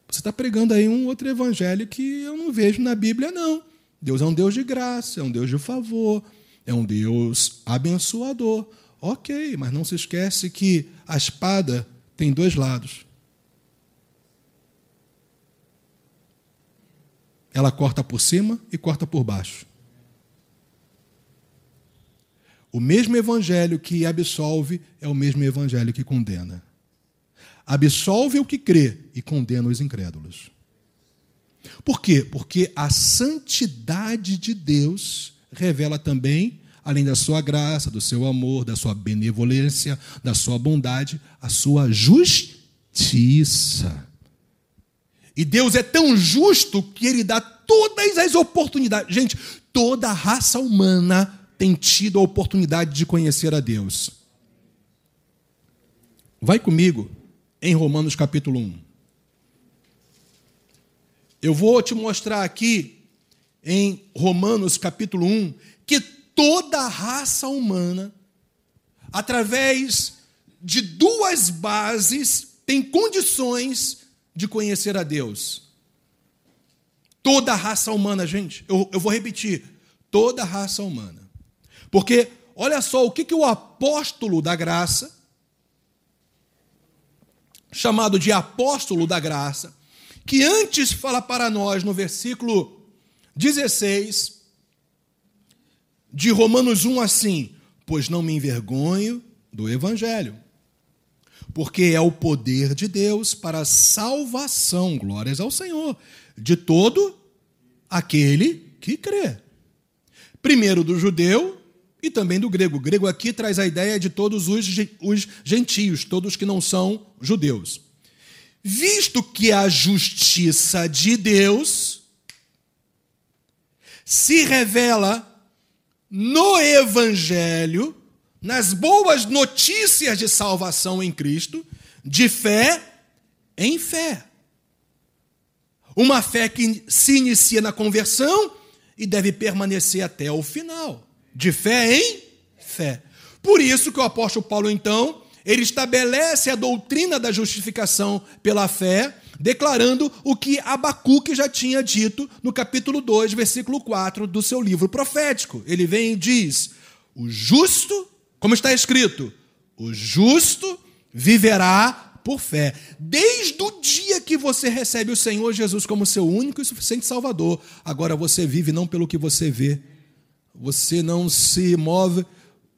Você está pregando aí um outro evangelho que eu não vejo na Bíblia, não. Deus é um Deus de graça, é um Deus de favor, é um Deus abençoador. Ok, mas não se esquece que a espada tem dois lados. Ela corta por cima e corta por baixo. O mesmo evangelho que absolve é o mesmo evangelho que condena absolve o que crê e condena os incrédulos. Por quê? Porque a santidade de Deus revela também, além da sua graça, do seu amor, da sua benevolência, da sua bondade, a sua justiça. E Deus é tão justo que ele dá todas as oportunidades. Gente, toda a raça humana tem tido a oportunidade de conhecer a Deus. Vai comigo em Romanos capítulo 1. Eu vou te mostrar aqui em Romanos capítulo 1 que toda a raça humana, através de duas bases, tem condições de conhecer a Deus. Toda a raça humana, gente, eu, eu vou repetir: toda a raça humana. Porque, olha só, o que, que o apóstolo da graça, chamado de apóstolo da graça, que antes fala para nós no versículo 16 de Romanos 1 assim: Pois não me envergonho do evangelho, porque é o poder de Deus para salvação, glórias ao Senhor, de todo aquele que crê. Primeiro do judeu e também do grego. O grego aqui traz a ideia de todos os, os gentios, todos que não são judeus. Visto que a justiça de Deus se revela no Evangelho, nas boas notícias de salvação em Cristo, de fé em fé. Uma fé que se inicia na conversão e deve permanecer até o final de fé em fé. Por isso que o apóstolo Paulo, então, ele estabelece a doutrina da justificação pela fé, declarando o que Abacuque já tinha dito no capítulo 2, versículo 4 do seu livro profético. Ele vem e diz: O justo, como está escrito, o justo viverá por fé. Desde o dia que você recebe o Senhor Jesus como seu único e suficiente Salvador, agora você vive não pelo que você vê, você não se move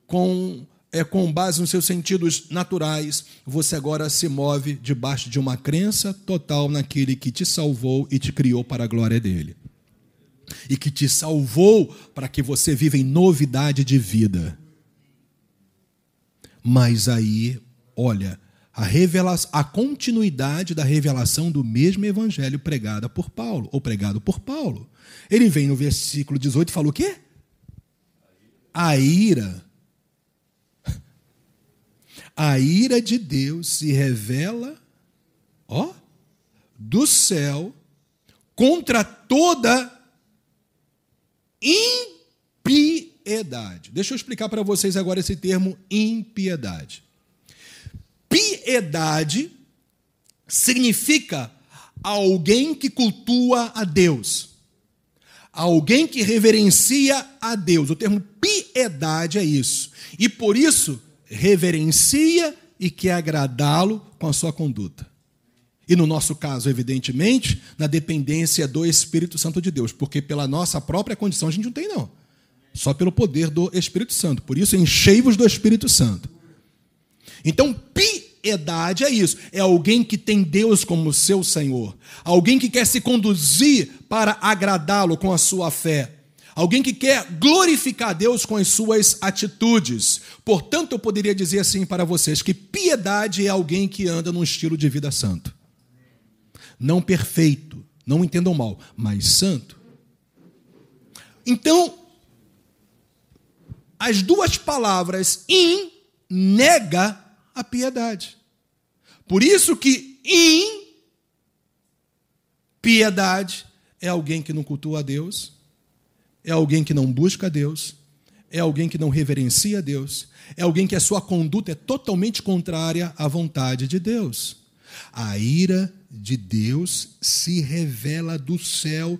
com é com base nos seus sentidos naturais, você agora se move debaixo de uma crença total naquele que te salvou e te criou para a glória dele. E que te salvou para que você viva em novidade de vida. Mas aí, olha, a a continuidade da revelação do mesmo evangelho pregada por Paulo, ou pregado por Paulo. Ele vem no versículo 18 e fala o quê? a ira, a ira de Deus se revela, ó, do céu contra toda impiedade. Deixa eu explicar para vocês agora esse termo impiedade. Piedade significa alguém que cultua a Deus alguém que reverencia a Deus. O termo piedade é isso. E por isso, reverencia e quer agradá-lo com a sua conduta. E no nosso caso, evidentemente, na dependência do Espírito Santo de Deus, porque pela nossa própria condição a gente não tem, não. Só pelo poder do Espírito Santo. Por isso, enchei-vos do Espírito Santo. Então, piedade é isso. É alguém que tem Deus como seu Senhor. Alguém que quer se conduzir para agradá-lo com a sua fé. Alguém que quer glorificar Deus com as suas atitudes. Portanto, eu poderia dizer assim para vocês que piedade é alguém que anda num estilo de vida santo. Não perfeito, não entendam mal, mas santo. Então, as duas palavras in nega a piedade. Por isso que impiedade é alguém que não cultua a Deus, é alguém que não busca a Deus, é alguém que não reverencia a Deus, é alguém que a sua conduta é totalmente contrária à vontade de Deus. A ira de Deus se revela do céu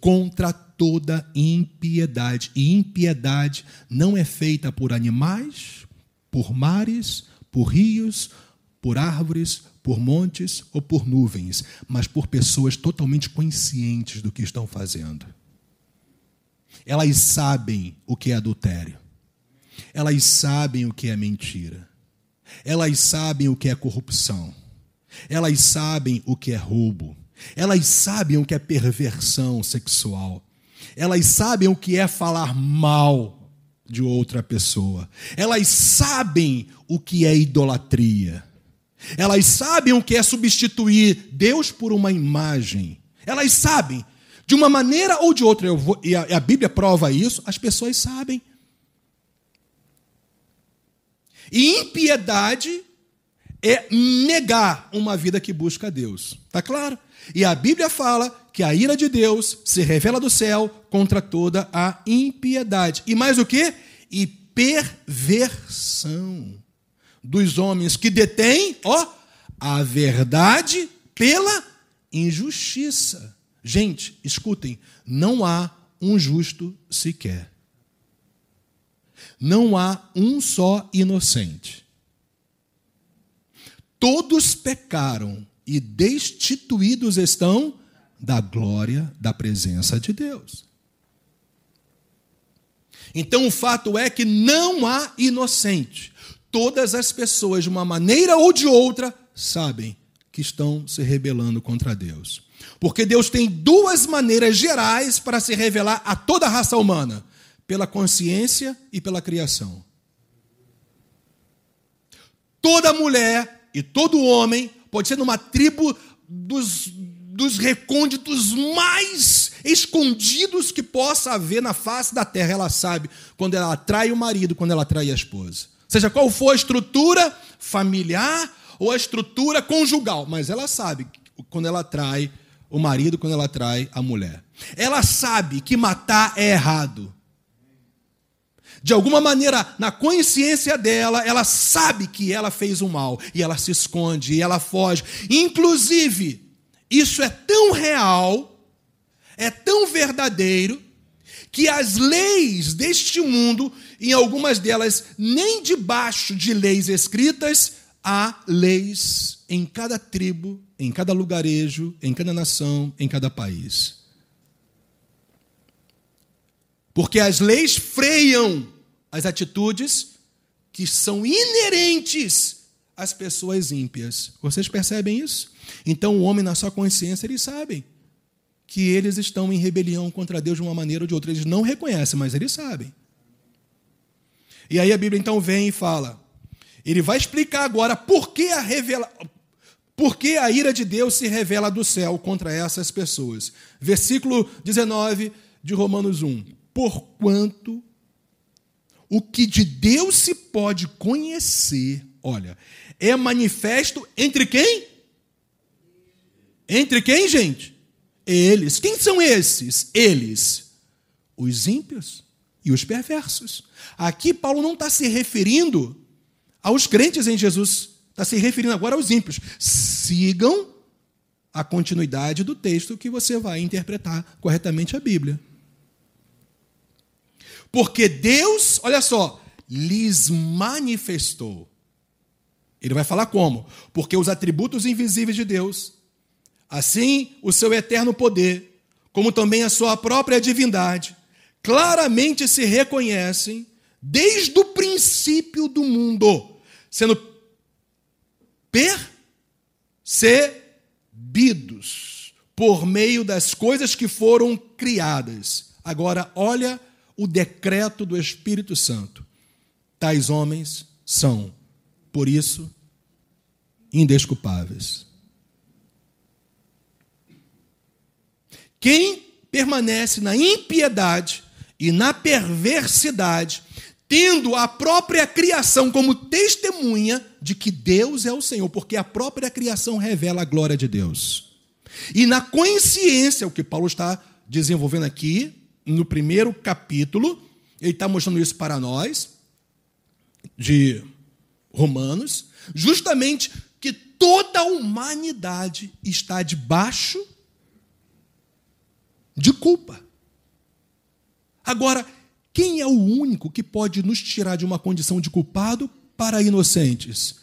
contra toda impiedade. E impiedade não é feita por animais, por mares, por rios, por árvores, por montes ou por nuvens, mas por pessoas totalmente conscientes do que estão fazendo. Elas sabem o que é adultério. Elas sabem o que é mentira. Elas sabem o que é corrupção. Elas sabem o que é roubo. Elas sabem o que é perversão sexual. Elas sabem o que é falar mal de outra pessoa. Elas sabem o que é idolatria. Elas sabem o que é substituir Deus por uma imagem. Elas sabem, de uma maneira ou de outra, vou, e a, a Bíblia prova isso, as pessoas sabem. E impiedade é negar uma vida que busca Deus. Está claro? E a Bíblia fala que a ira de Deus se revela do céu contra toda a impiedade. E mais o que? E perversão dos homens que detêm, ó, a verdade pela injustiça. Gente, escutem, não há um justo sequer. Não há um só inocente. Todos pecaram e destituídos estão da glória da presença de Deus. Então o fato é que não há inocente. Todas as pessoas, de uma maneira ou de outra, sabem que estão se rebelando contra Deus. Porque Deus tem duas maneiras gerais para se revelar a toda a raça humana: pela consciência e pela criação. Toda mulher e todo homem pode ser numa tribo dos, dos recônditos mais escondidos que possa haver na face da terra. Ela sabe quando ela atrai o marido, quando ela atrai a esposa. Seja qual for a estrutura familiar ou a estrutura conjugal, mas ela sabe quando ela atrai o marido, quando ela atrai a mulher. Ela sabe que matar é errado. De alguma maneira, na consciência dela, ela sabe que ela fez o mal e ela se esconde e ela foge. Inclusive, isso é tão real, é tão verdadeiro, que as leis deste mundo, em algumas delas, nem debaixo de leis escritas, há leis em cada tribo, em cada lugarejo, em cada nação, em cada país. Porque as leis freiam as atitudes que são inerentes às pessoas ímpias. Vocês percebem isso? Então, o homem, na sua consciência, eles sabem que eles estão em rebelião contra Deus de uma maneira ou de outra. Eles não reconhecem, mas eles sabem. E aí a Bíblia então vem e fala. Ele vai explicar agora por que a revela... Por que a ira de Deus se revela do céu contra essas pessoas? Versículo 19 de Romanos 1. Porquanto o que de Deus se pode conhecer, olha, é manifesto entre quem? Entre quem, gente? Eles. Quem são esses? Eles. Os ímpios e os perversos. Aqui Paulo não está se referindo aos crentes em Jesus, está se referindo agora aos ímpios. Sigam a continuidade do texto que você vai interpretar corretamente a Bíblia. Porque Deus, olha só, lhes manifestou. Ele vai falar como? Porque os atributos invisíveis de Deus, assim o seu eterno poder, como também a sua própria divindade, claramente se reconhecem desde o princípio do mundo, sendo percebidos por meio das coisas que foram criadas. Agora, olha o decreto do Espírito Santo. Tais homens são, por isso, indesculpáveis. Quem permanece na impiedade e na perversidade, tendo a própria criação como testemunha de que Deus é o Senhor, porque a própria criação revela a glória de Deus. E na consciência, o que Paulo está desenvolvendo aqui, no primeiro capítulo, ele está mostrando isso para nós, de Romanos, justamente que toda a humanidade está debaixo de culpa. Agora, quem é o único que pode nos tirar de uma condição de culpado para inocentes?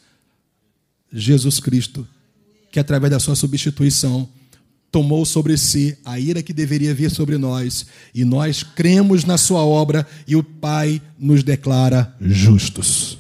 Jesus Cristo, que através da sua substituição tomou sobre si a ira que deveria vir sobre nós, e nós cremos na sua obra e o Pai nos declara justos.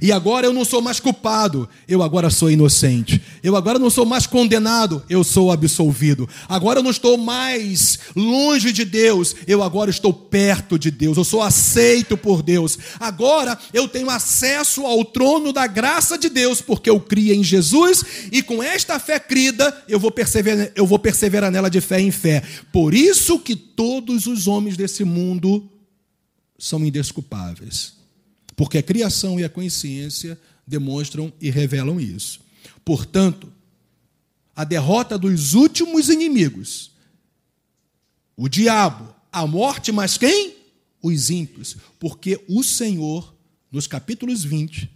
E agora eu não sou mais culpado, eu agora sou inocente. Eu agora não sou mais condenado, eu sou absolvido. Agora eu não estou mais longe de Deus, eu agora estou perto de Deus. Eu sou aceito por Deus. Agora eu tenho acesso ao trono da graça de Deus, porque eu criei em Jesus e com esta fé crida, eu vou perseverar, eu vou perseverar nela de fé em fé. Por isso que todos os homens desse mundo são indesculpáveis porque a criação e a consciência demonstram e revelam isso. Portanto, a derrota dos últimos inimigos, o diabo, a morte, mas quem? Os ímpios. Porque o Senhor, nos capítulos 20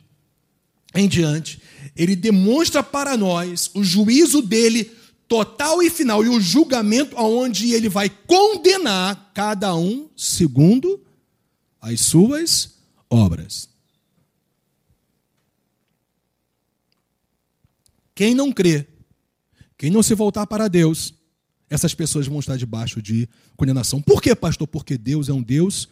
em diante, ele demonstra para nós o juízo dele total e final e o julgamento aonde ele vai condenar cada um segundo as suas obras. Quem não crê, quem não se voltar para Deus, essas pessoas vão estar debaixo de condenação. Por quê, pastor? Porque Deus é um Deus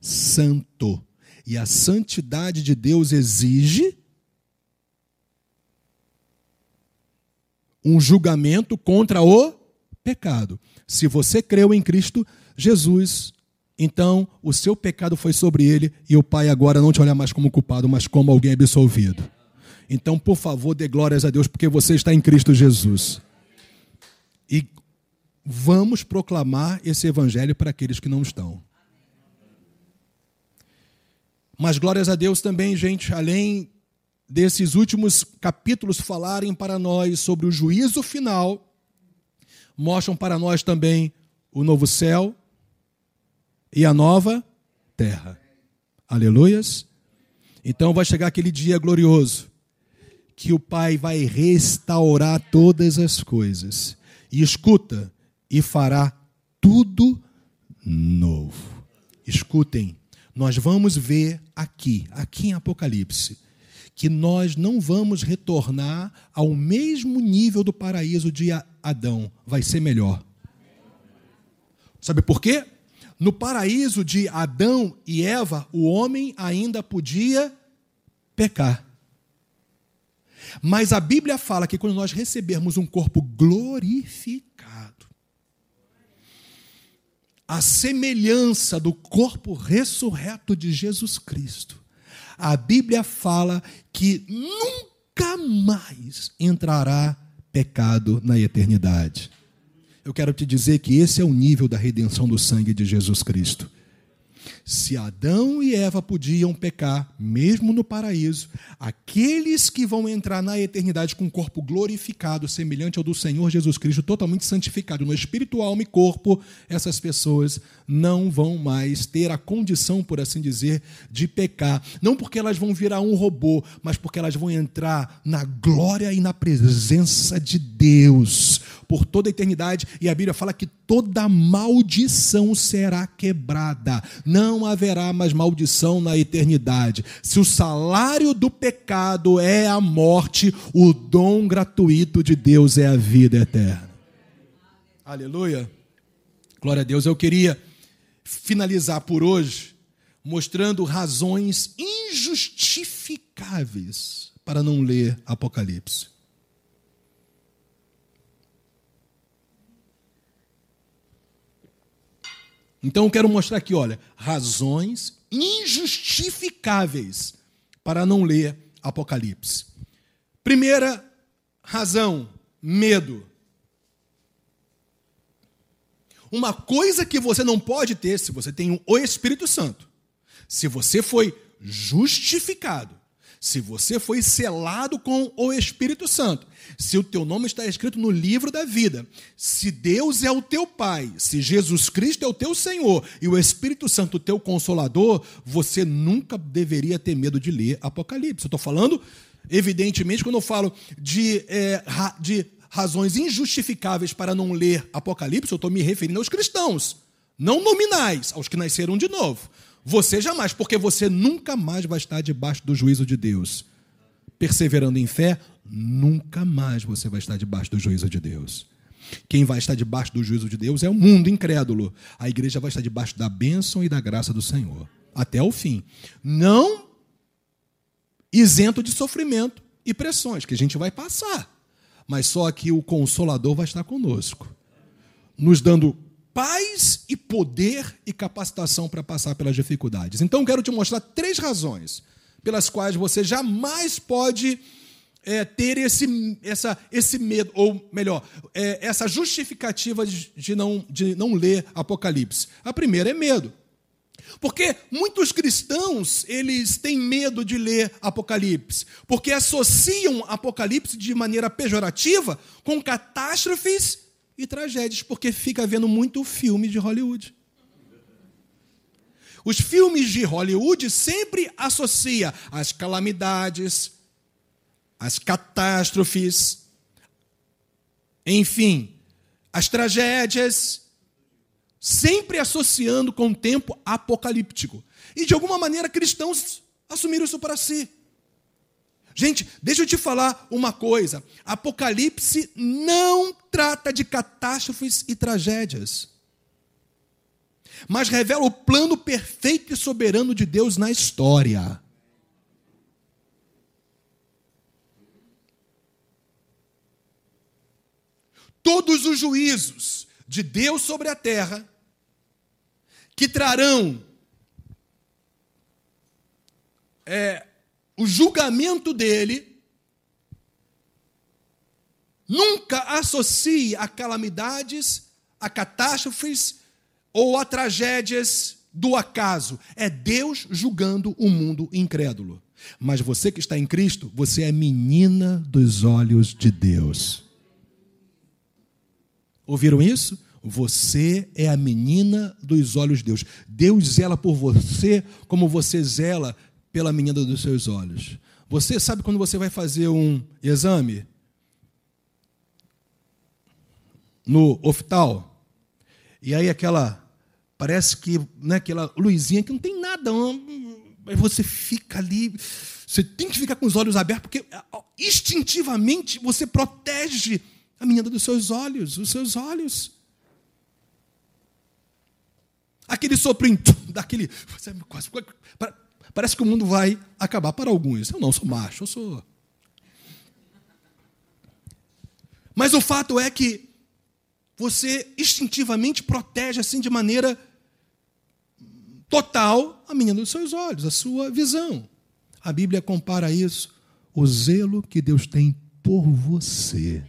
santo. E a santidade de Deus exige um julgamento contra o pecado. Se você creu em Cristo Jesus, então o seu pecado foi sobre ele e o Pai agora não te olha mais como culpado, mas como alguém absolvido. Então, por favor, dê glórias a Deus, porque você está em Cristo Jesus. E vamos proclamar esse evangelho para aqueles que não estão. Mas glórias a Deus também, gente, além desses últimos capítulos falarem para nós sobre o juízo final, mostram para nós também o novo céu e a nova terra. Aleluias. Então vai chegar aquele dia glorioso que o Pai vai restaurar todas as coisas. E escuta, e fará tudo novo. Escutem, nós vamos ver aqui, aqui em Apocalipse, que nós não vamos retornar ao mesmo nível do paraíso de Adão, vai ser melhor. Sabe por quê? No paraíso de Adão e Eva, o homem ainda podia pecar. Mas a Bíblia fala que quando nós recebermos um corpo glorificado, a semelhança do corpo ressurreto de Jesus Cristo, a Bíblia fala que nunca mais entrará pecado na eternidade. Eu quero te dizer que esse é o nível da redenção do sangue de Jesus Cristo. Se Adão e Eva podiam pecar, mesmo no paraíso, aqueles que vão entrar na eternidade com um corpo glorificado, semelhante ao do Senhor Jesus Cristo, totalmente santificado no espírito, alma e corpo, essas pessoas não vão mais ter a condição, por assim dizer, de pecar. Não porque elas vão virar um robô, mas porque elas vão entrar na glória e na presença de Deus por toda a eternidade, e a Bíblia fala que toda maldição será quebrada. Não haverá mais maldição na eternidade. Se o salário do pecado é a morte, o dom gratuito de Deus é a vida eterna. Aleluia. Glória a Deus. Eu queria finalizar por hoje mostrando razões injustificáveis para não ler Apocalipse. Então eu quero mostrar aqui, olha, razões injustificáveis para não ler Apocalipse. Primeira razão, medo. Uma coisa que você não pode ter se você tem o Espírito Santo, se você foi justificado, se você foi selado com o Espírito Santo, se o teu nome está escrito no livro da vida, se Deus é o teu Pai, se Jesus Cristo é o teu Senhor e o Espírito Santo o teu consolador, você nunca deveria ter medo de ler Apocalipse. Eu estou falando, evidentemente, quando eu falo de, é, de razões injustificáveis para não ler Apocalipse, eu estou me referindo aos cristãos, não nominais, aos que nasceram de novo. Você jamais, porque você nunca mais vai estar debaixo do juízo de Deus. Perseverando em fé, nunca mais você vai estar debaixo do juízo de Deus. Quem vai estar debaixo do juízo de Deus é o mundo incrédulo. A igreja vai estar debaixo da bênção e da graça do Senhor, até o fim. Não isento de sofrimento e pressões, que a gente vai passar. Mas só que o Consolador vai estar conosco, nos dando paz e poder e capacitação para passar pelas dificuldades. Então, quero te mostrar três razões pelas quais você jamais pode é, ter esse, essa, esse medo, ou melhor, é, essa justificativa de, não, de não ler Apocalipse. A primeira é medo. Porque muitos cristãos, eles têm medo de ler Apocalipse, porque associam Apocalipse de maneira pejorativa com catástrofes e tragédias, porque fica vendo muito filme de Hollywood. Os filmes de Hollywood sempre associam as calamidades, as catástrofes, enfim, as tragédias, sempre associando com o tempo apocalíptico. E de alguma maneira cristãos assumiram isso para si. Gente, deixa eu te falar uma coisa: Apocalipse não trata de catástrofes e tragédias, mas revela o plano perfeito e soberano de Deus na história. Todos os juízos de Deus sobre a terra, que trarão é, o julgamento dele nunca associe a calamidades, a catástrofes ou a tragédias do acaso. É Deus julgando o mundo incrédulo. Mas você que está em Cristo, você é menina dos olhos de Deus. Ouviram isso? Você é a menina dos olhos de Deus. Deus zela por você como você zela pela menina dos seus olhos. Você sabe quando você vai fazer um exame no oftal e aí aquela parece que né, aquela luzinha que não tem nada, aí você fica ali, você tem que ficar com os olhos abertos porque instintivamente você protege a menina dos seus olhos, os seus olhos. Aquele soprinho daquele, quase, Parece que o mundo vai acabar para alguns. Eu não sou macho, eu sou. Mas o fato é que você instintivamente protege assim de maneira total a menina dos seus olhos, a sua visão. A Bíblia compara isso o zelo que Deus tem por você.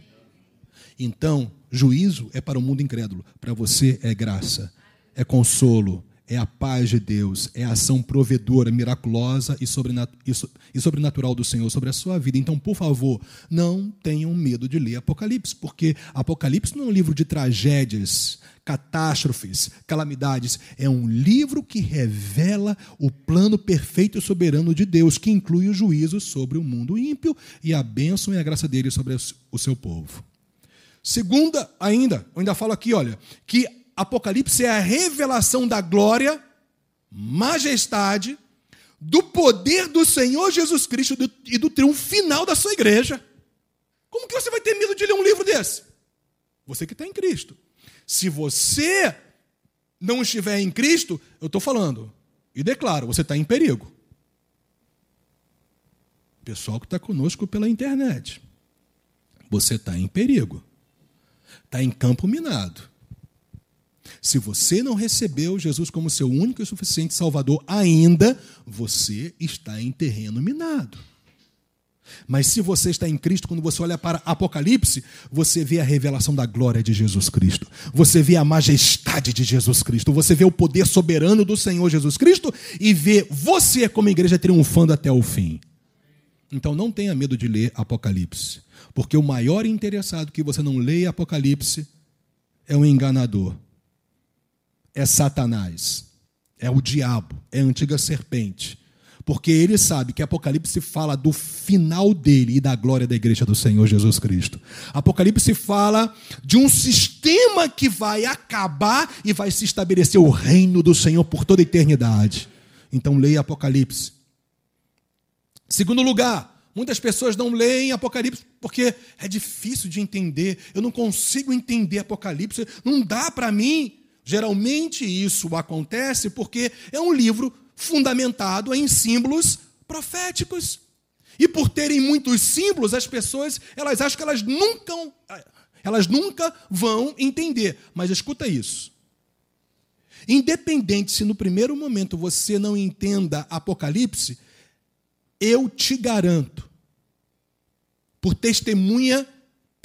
Então, juízo é para o mundo incrédulo, para você é graça, é consolo, é a paz de Deus, é a ação provedora, miraculosa e, sobrenatural do Senhor sobre a sua vida. Então, por favor, não tenham medo de ler Apocalipse, porque Apocalipse não é um livro de tragédias, catástrofes, calamidades. É um livro que revela o plano perfeito e soberano de Deus, que inclui o juízo sobre o mundo ímpio e a bênção e a graça dele sobre o seu povo. Segunda, ainda, eu ainda falo aqui, olha, que Apocalipse é a revelação da glória, majestade, do poder do Senhor Jesus Cristo e do triunfo final da sua igreja. Como que você vai ter medo de ler um livro desse? Você que está em Cristo. Se você não estiver em Cristo, eu estou falando e declaro, você está em perigo. Pessoal que está conosco pela internet, você está em perigo. Está em campo minado. Se você não recebeu Jesus como seu único e suficiente Salvador ainda, você está em terreno minado. Mas se você está em Cristo, quando você olha para Apocalipse, você vê a revelação da glória de Jesus Cristo. Você vê a majestade de Jesus Cristo. Você vê o poder soberano do Senhor Jesus Cristo e vê você como igreja triunfando até o fim. Então não tenha medo de ler Apocalipse, porque o maior interessado que você não leia Apocalipse é um enganador. É Satanás. É o diabo, é a antiga serpente porque ele sabe que Apocalipse fala do final dele e da glória da igreja do Senhor Jesus Cristo. Apocalipse fala de um sistema que vai acabar e vai se estabelecer o reino do Senhor por toda a eternidade. Então leia Apocalipse. Segundo lugar, Muitas pessoas não leem Apocalipse porque é difícil de entender. Eu não consigo entender Apocalipse. Não dá para mim. Geralmente isso acontece porque é um livro fundamentado em símbolos proféticos. E por terem muitos símbolos, as pessoas, elas acham que elas nunca, elas nunca vão entender. Mas escuta isso. Independente se no primeiro momento você não entenda Apocalipse, eu te garanto, por testemunha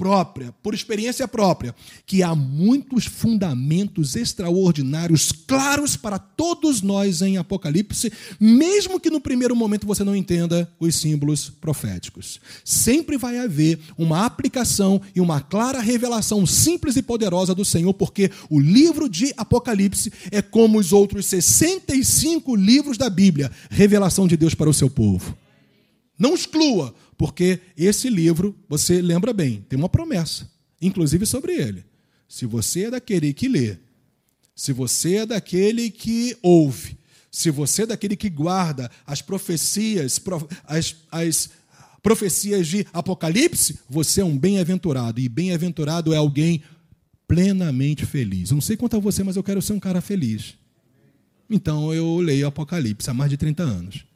própria, por experiência própria, que há muitos fundamentos extraordinários, claros para todos nós em Apocalipse, mesmo que no primeiro momento você não entenda os símbolos proféticos. Sempre vai haver uma aplicação e uma clara revelação simples e poderosa do Senhor, porque o livro de Apocalipse é como os outros 65 livros da Bíblia revelação de Deus para o seu povo. Não exclua, porque esse livro, você lembra bem, tem uma promessa, inclusive sobre ele. Se você é daquele que lê, se você é daquele que ouve, se você é daquele que guarda as profecias, as, as profecias de Apocalipse, você é um bem-aventurado. E bem-aventurado é alguém plenamente feliz. Eu não sei quanto a você, mas eu quero ser um cara feliz. Então eu leio Apocalipse há mais de 30 anos.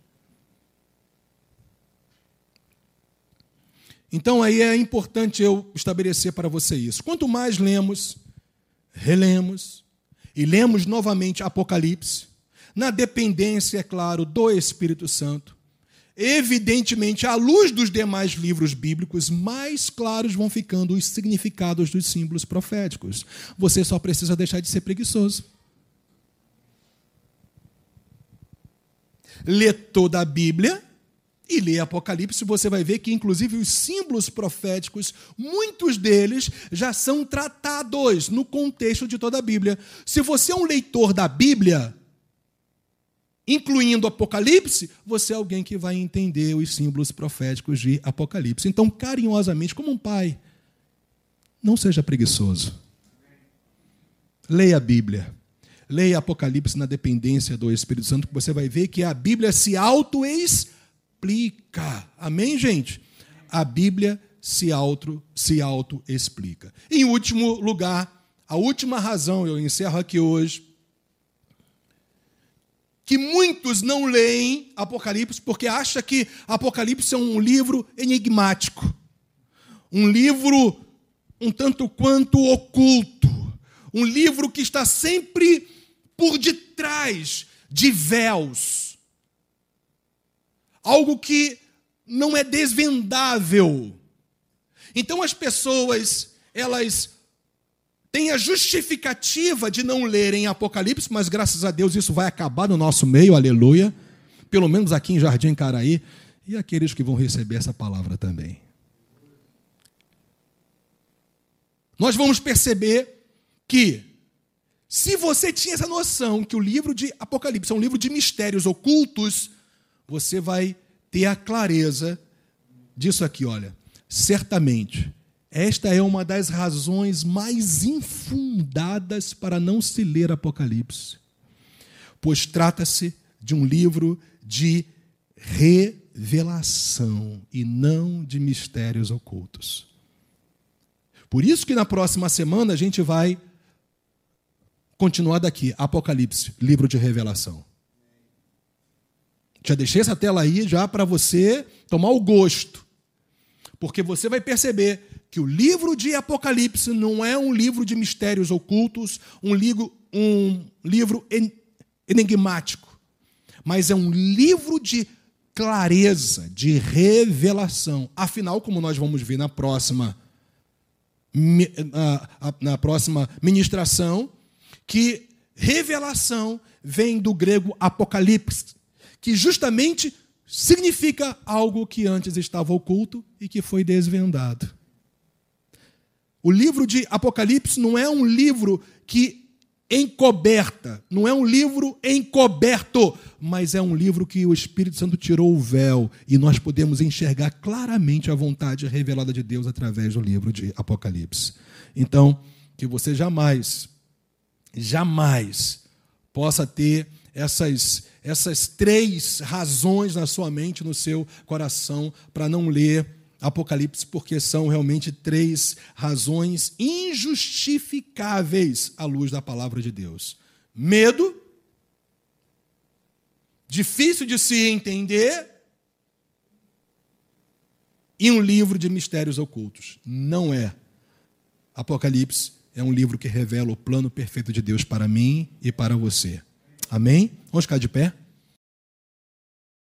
Então aí é importante eu estabelecer para você isso. Quanto mais lemos, relemos e lemos novamente Apocalipse, na dependência, é claro, do Espírito Santo, evidentemente, à luz dos demais livros bíblicos, mais claros vão ficando os significados dos símbolos proféticos. Você só precisa deixar de ser preguiçoso. Lê toda a Bíblia e lê Apocalipse, você vai ver que, inclusive, os símbolos proféticos, muitos deles já são tratados no contexto de toda a Bíblia. Se você é um leitor da Bíblia, incluindo Apocalipse, você é alguém que vai entender os símbolos proféticos de Apocalipse. Então, carinhosamente, como um pai, não seja preguiçoso. Leia a Bíblia. Leia Apocalipse na dependência do Espírito Santo, que você vai ver que a Bíblia se auto-explica explica. Amém, gente? A Bíblia se auto, se auto explica. Em último lugar, a última razão, eu encerro aqui hoje, que muitos não leem Apocalipse porque acham que Apocalipse é um livro enigmático, um livro um tanto quanto oculto, um livro que está sempre por detrás de véus algo que não é desvendável. Então as pessoas, elas têm a justificativa de não lerem Apocalipse, mas graças a Deus isso vai acabar no nosso meio, aleluia. Pelo menos aqui em Jardim Caraí, e aqueles que vão receber essa palavra também. Nós vamos perceber que, se você tinha essa noção que o livro de Apocalipse é um livro de mistérios ocultos, você vai ter a clareza disso aqui, olha. Certamente esta é uma das razões mais infundadas para não se ler Apocalipse, pois trata-se de um livro de revelação e não de mistérios ocultos. Por isso que na próxima semana a gente vai continuar daqui, Apocalipse, livro de revelação. Já deixei essa tela aí já para você tomar o gosto. Porque você vai perceber que o livro de Apocalipse não é um livro de mistérios ocultos, um livro, um livro enigmático, mas é um livro de clareza, de revelação. Afinal, como nós vamos ver na próxima na próxima ministração, que revelação vem do grego apocalipse, que justamente significa algo que antes estava oculto e que foi desvendado. O livro de Apocalipse não é um livro que encoberta, não é um livro encoberto, mas é um livro que o Espírito Santo tirou o véu e nós podemos enxergar claramente a vontade revelada de Deus através do livro de Apocalipse. Então, que você jamais, jamais possa ter essas, essas três razões na sua mente, no seu coração, para não ler Apocalipse, porque são realmente três razões injustificáveis à luz da palavra de Deus: medo, difícil de se entender, e um livro de mistérios ocultos. Não é. Apocalipse é um livro que revela o plano perfeito de Deus para mim e para você. Amém? Vamos ficar de pé?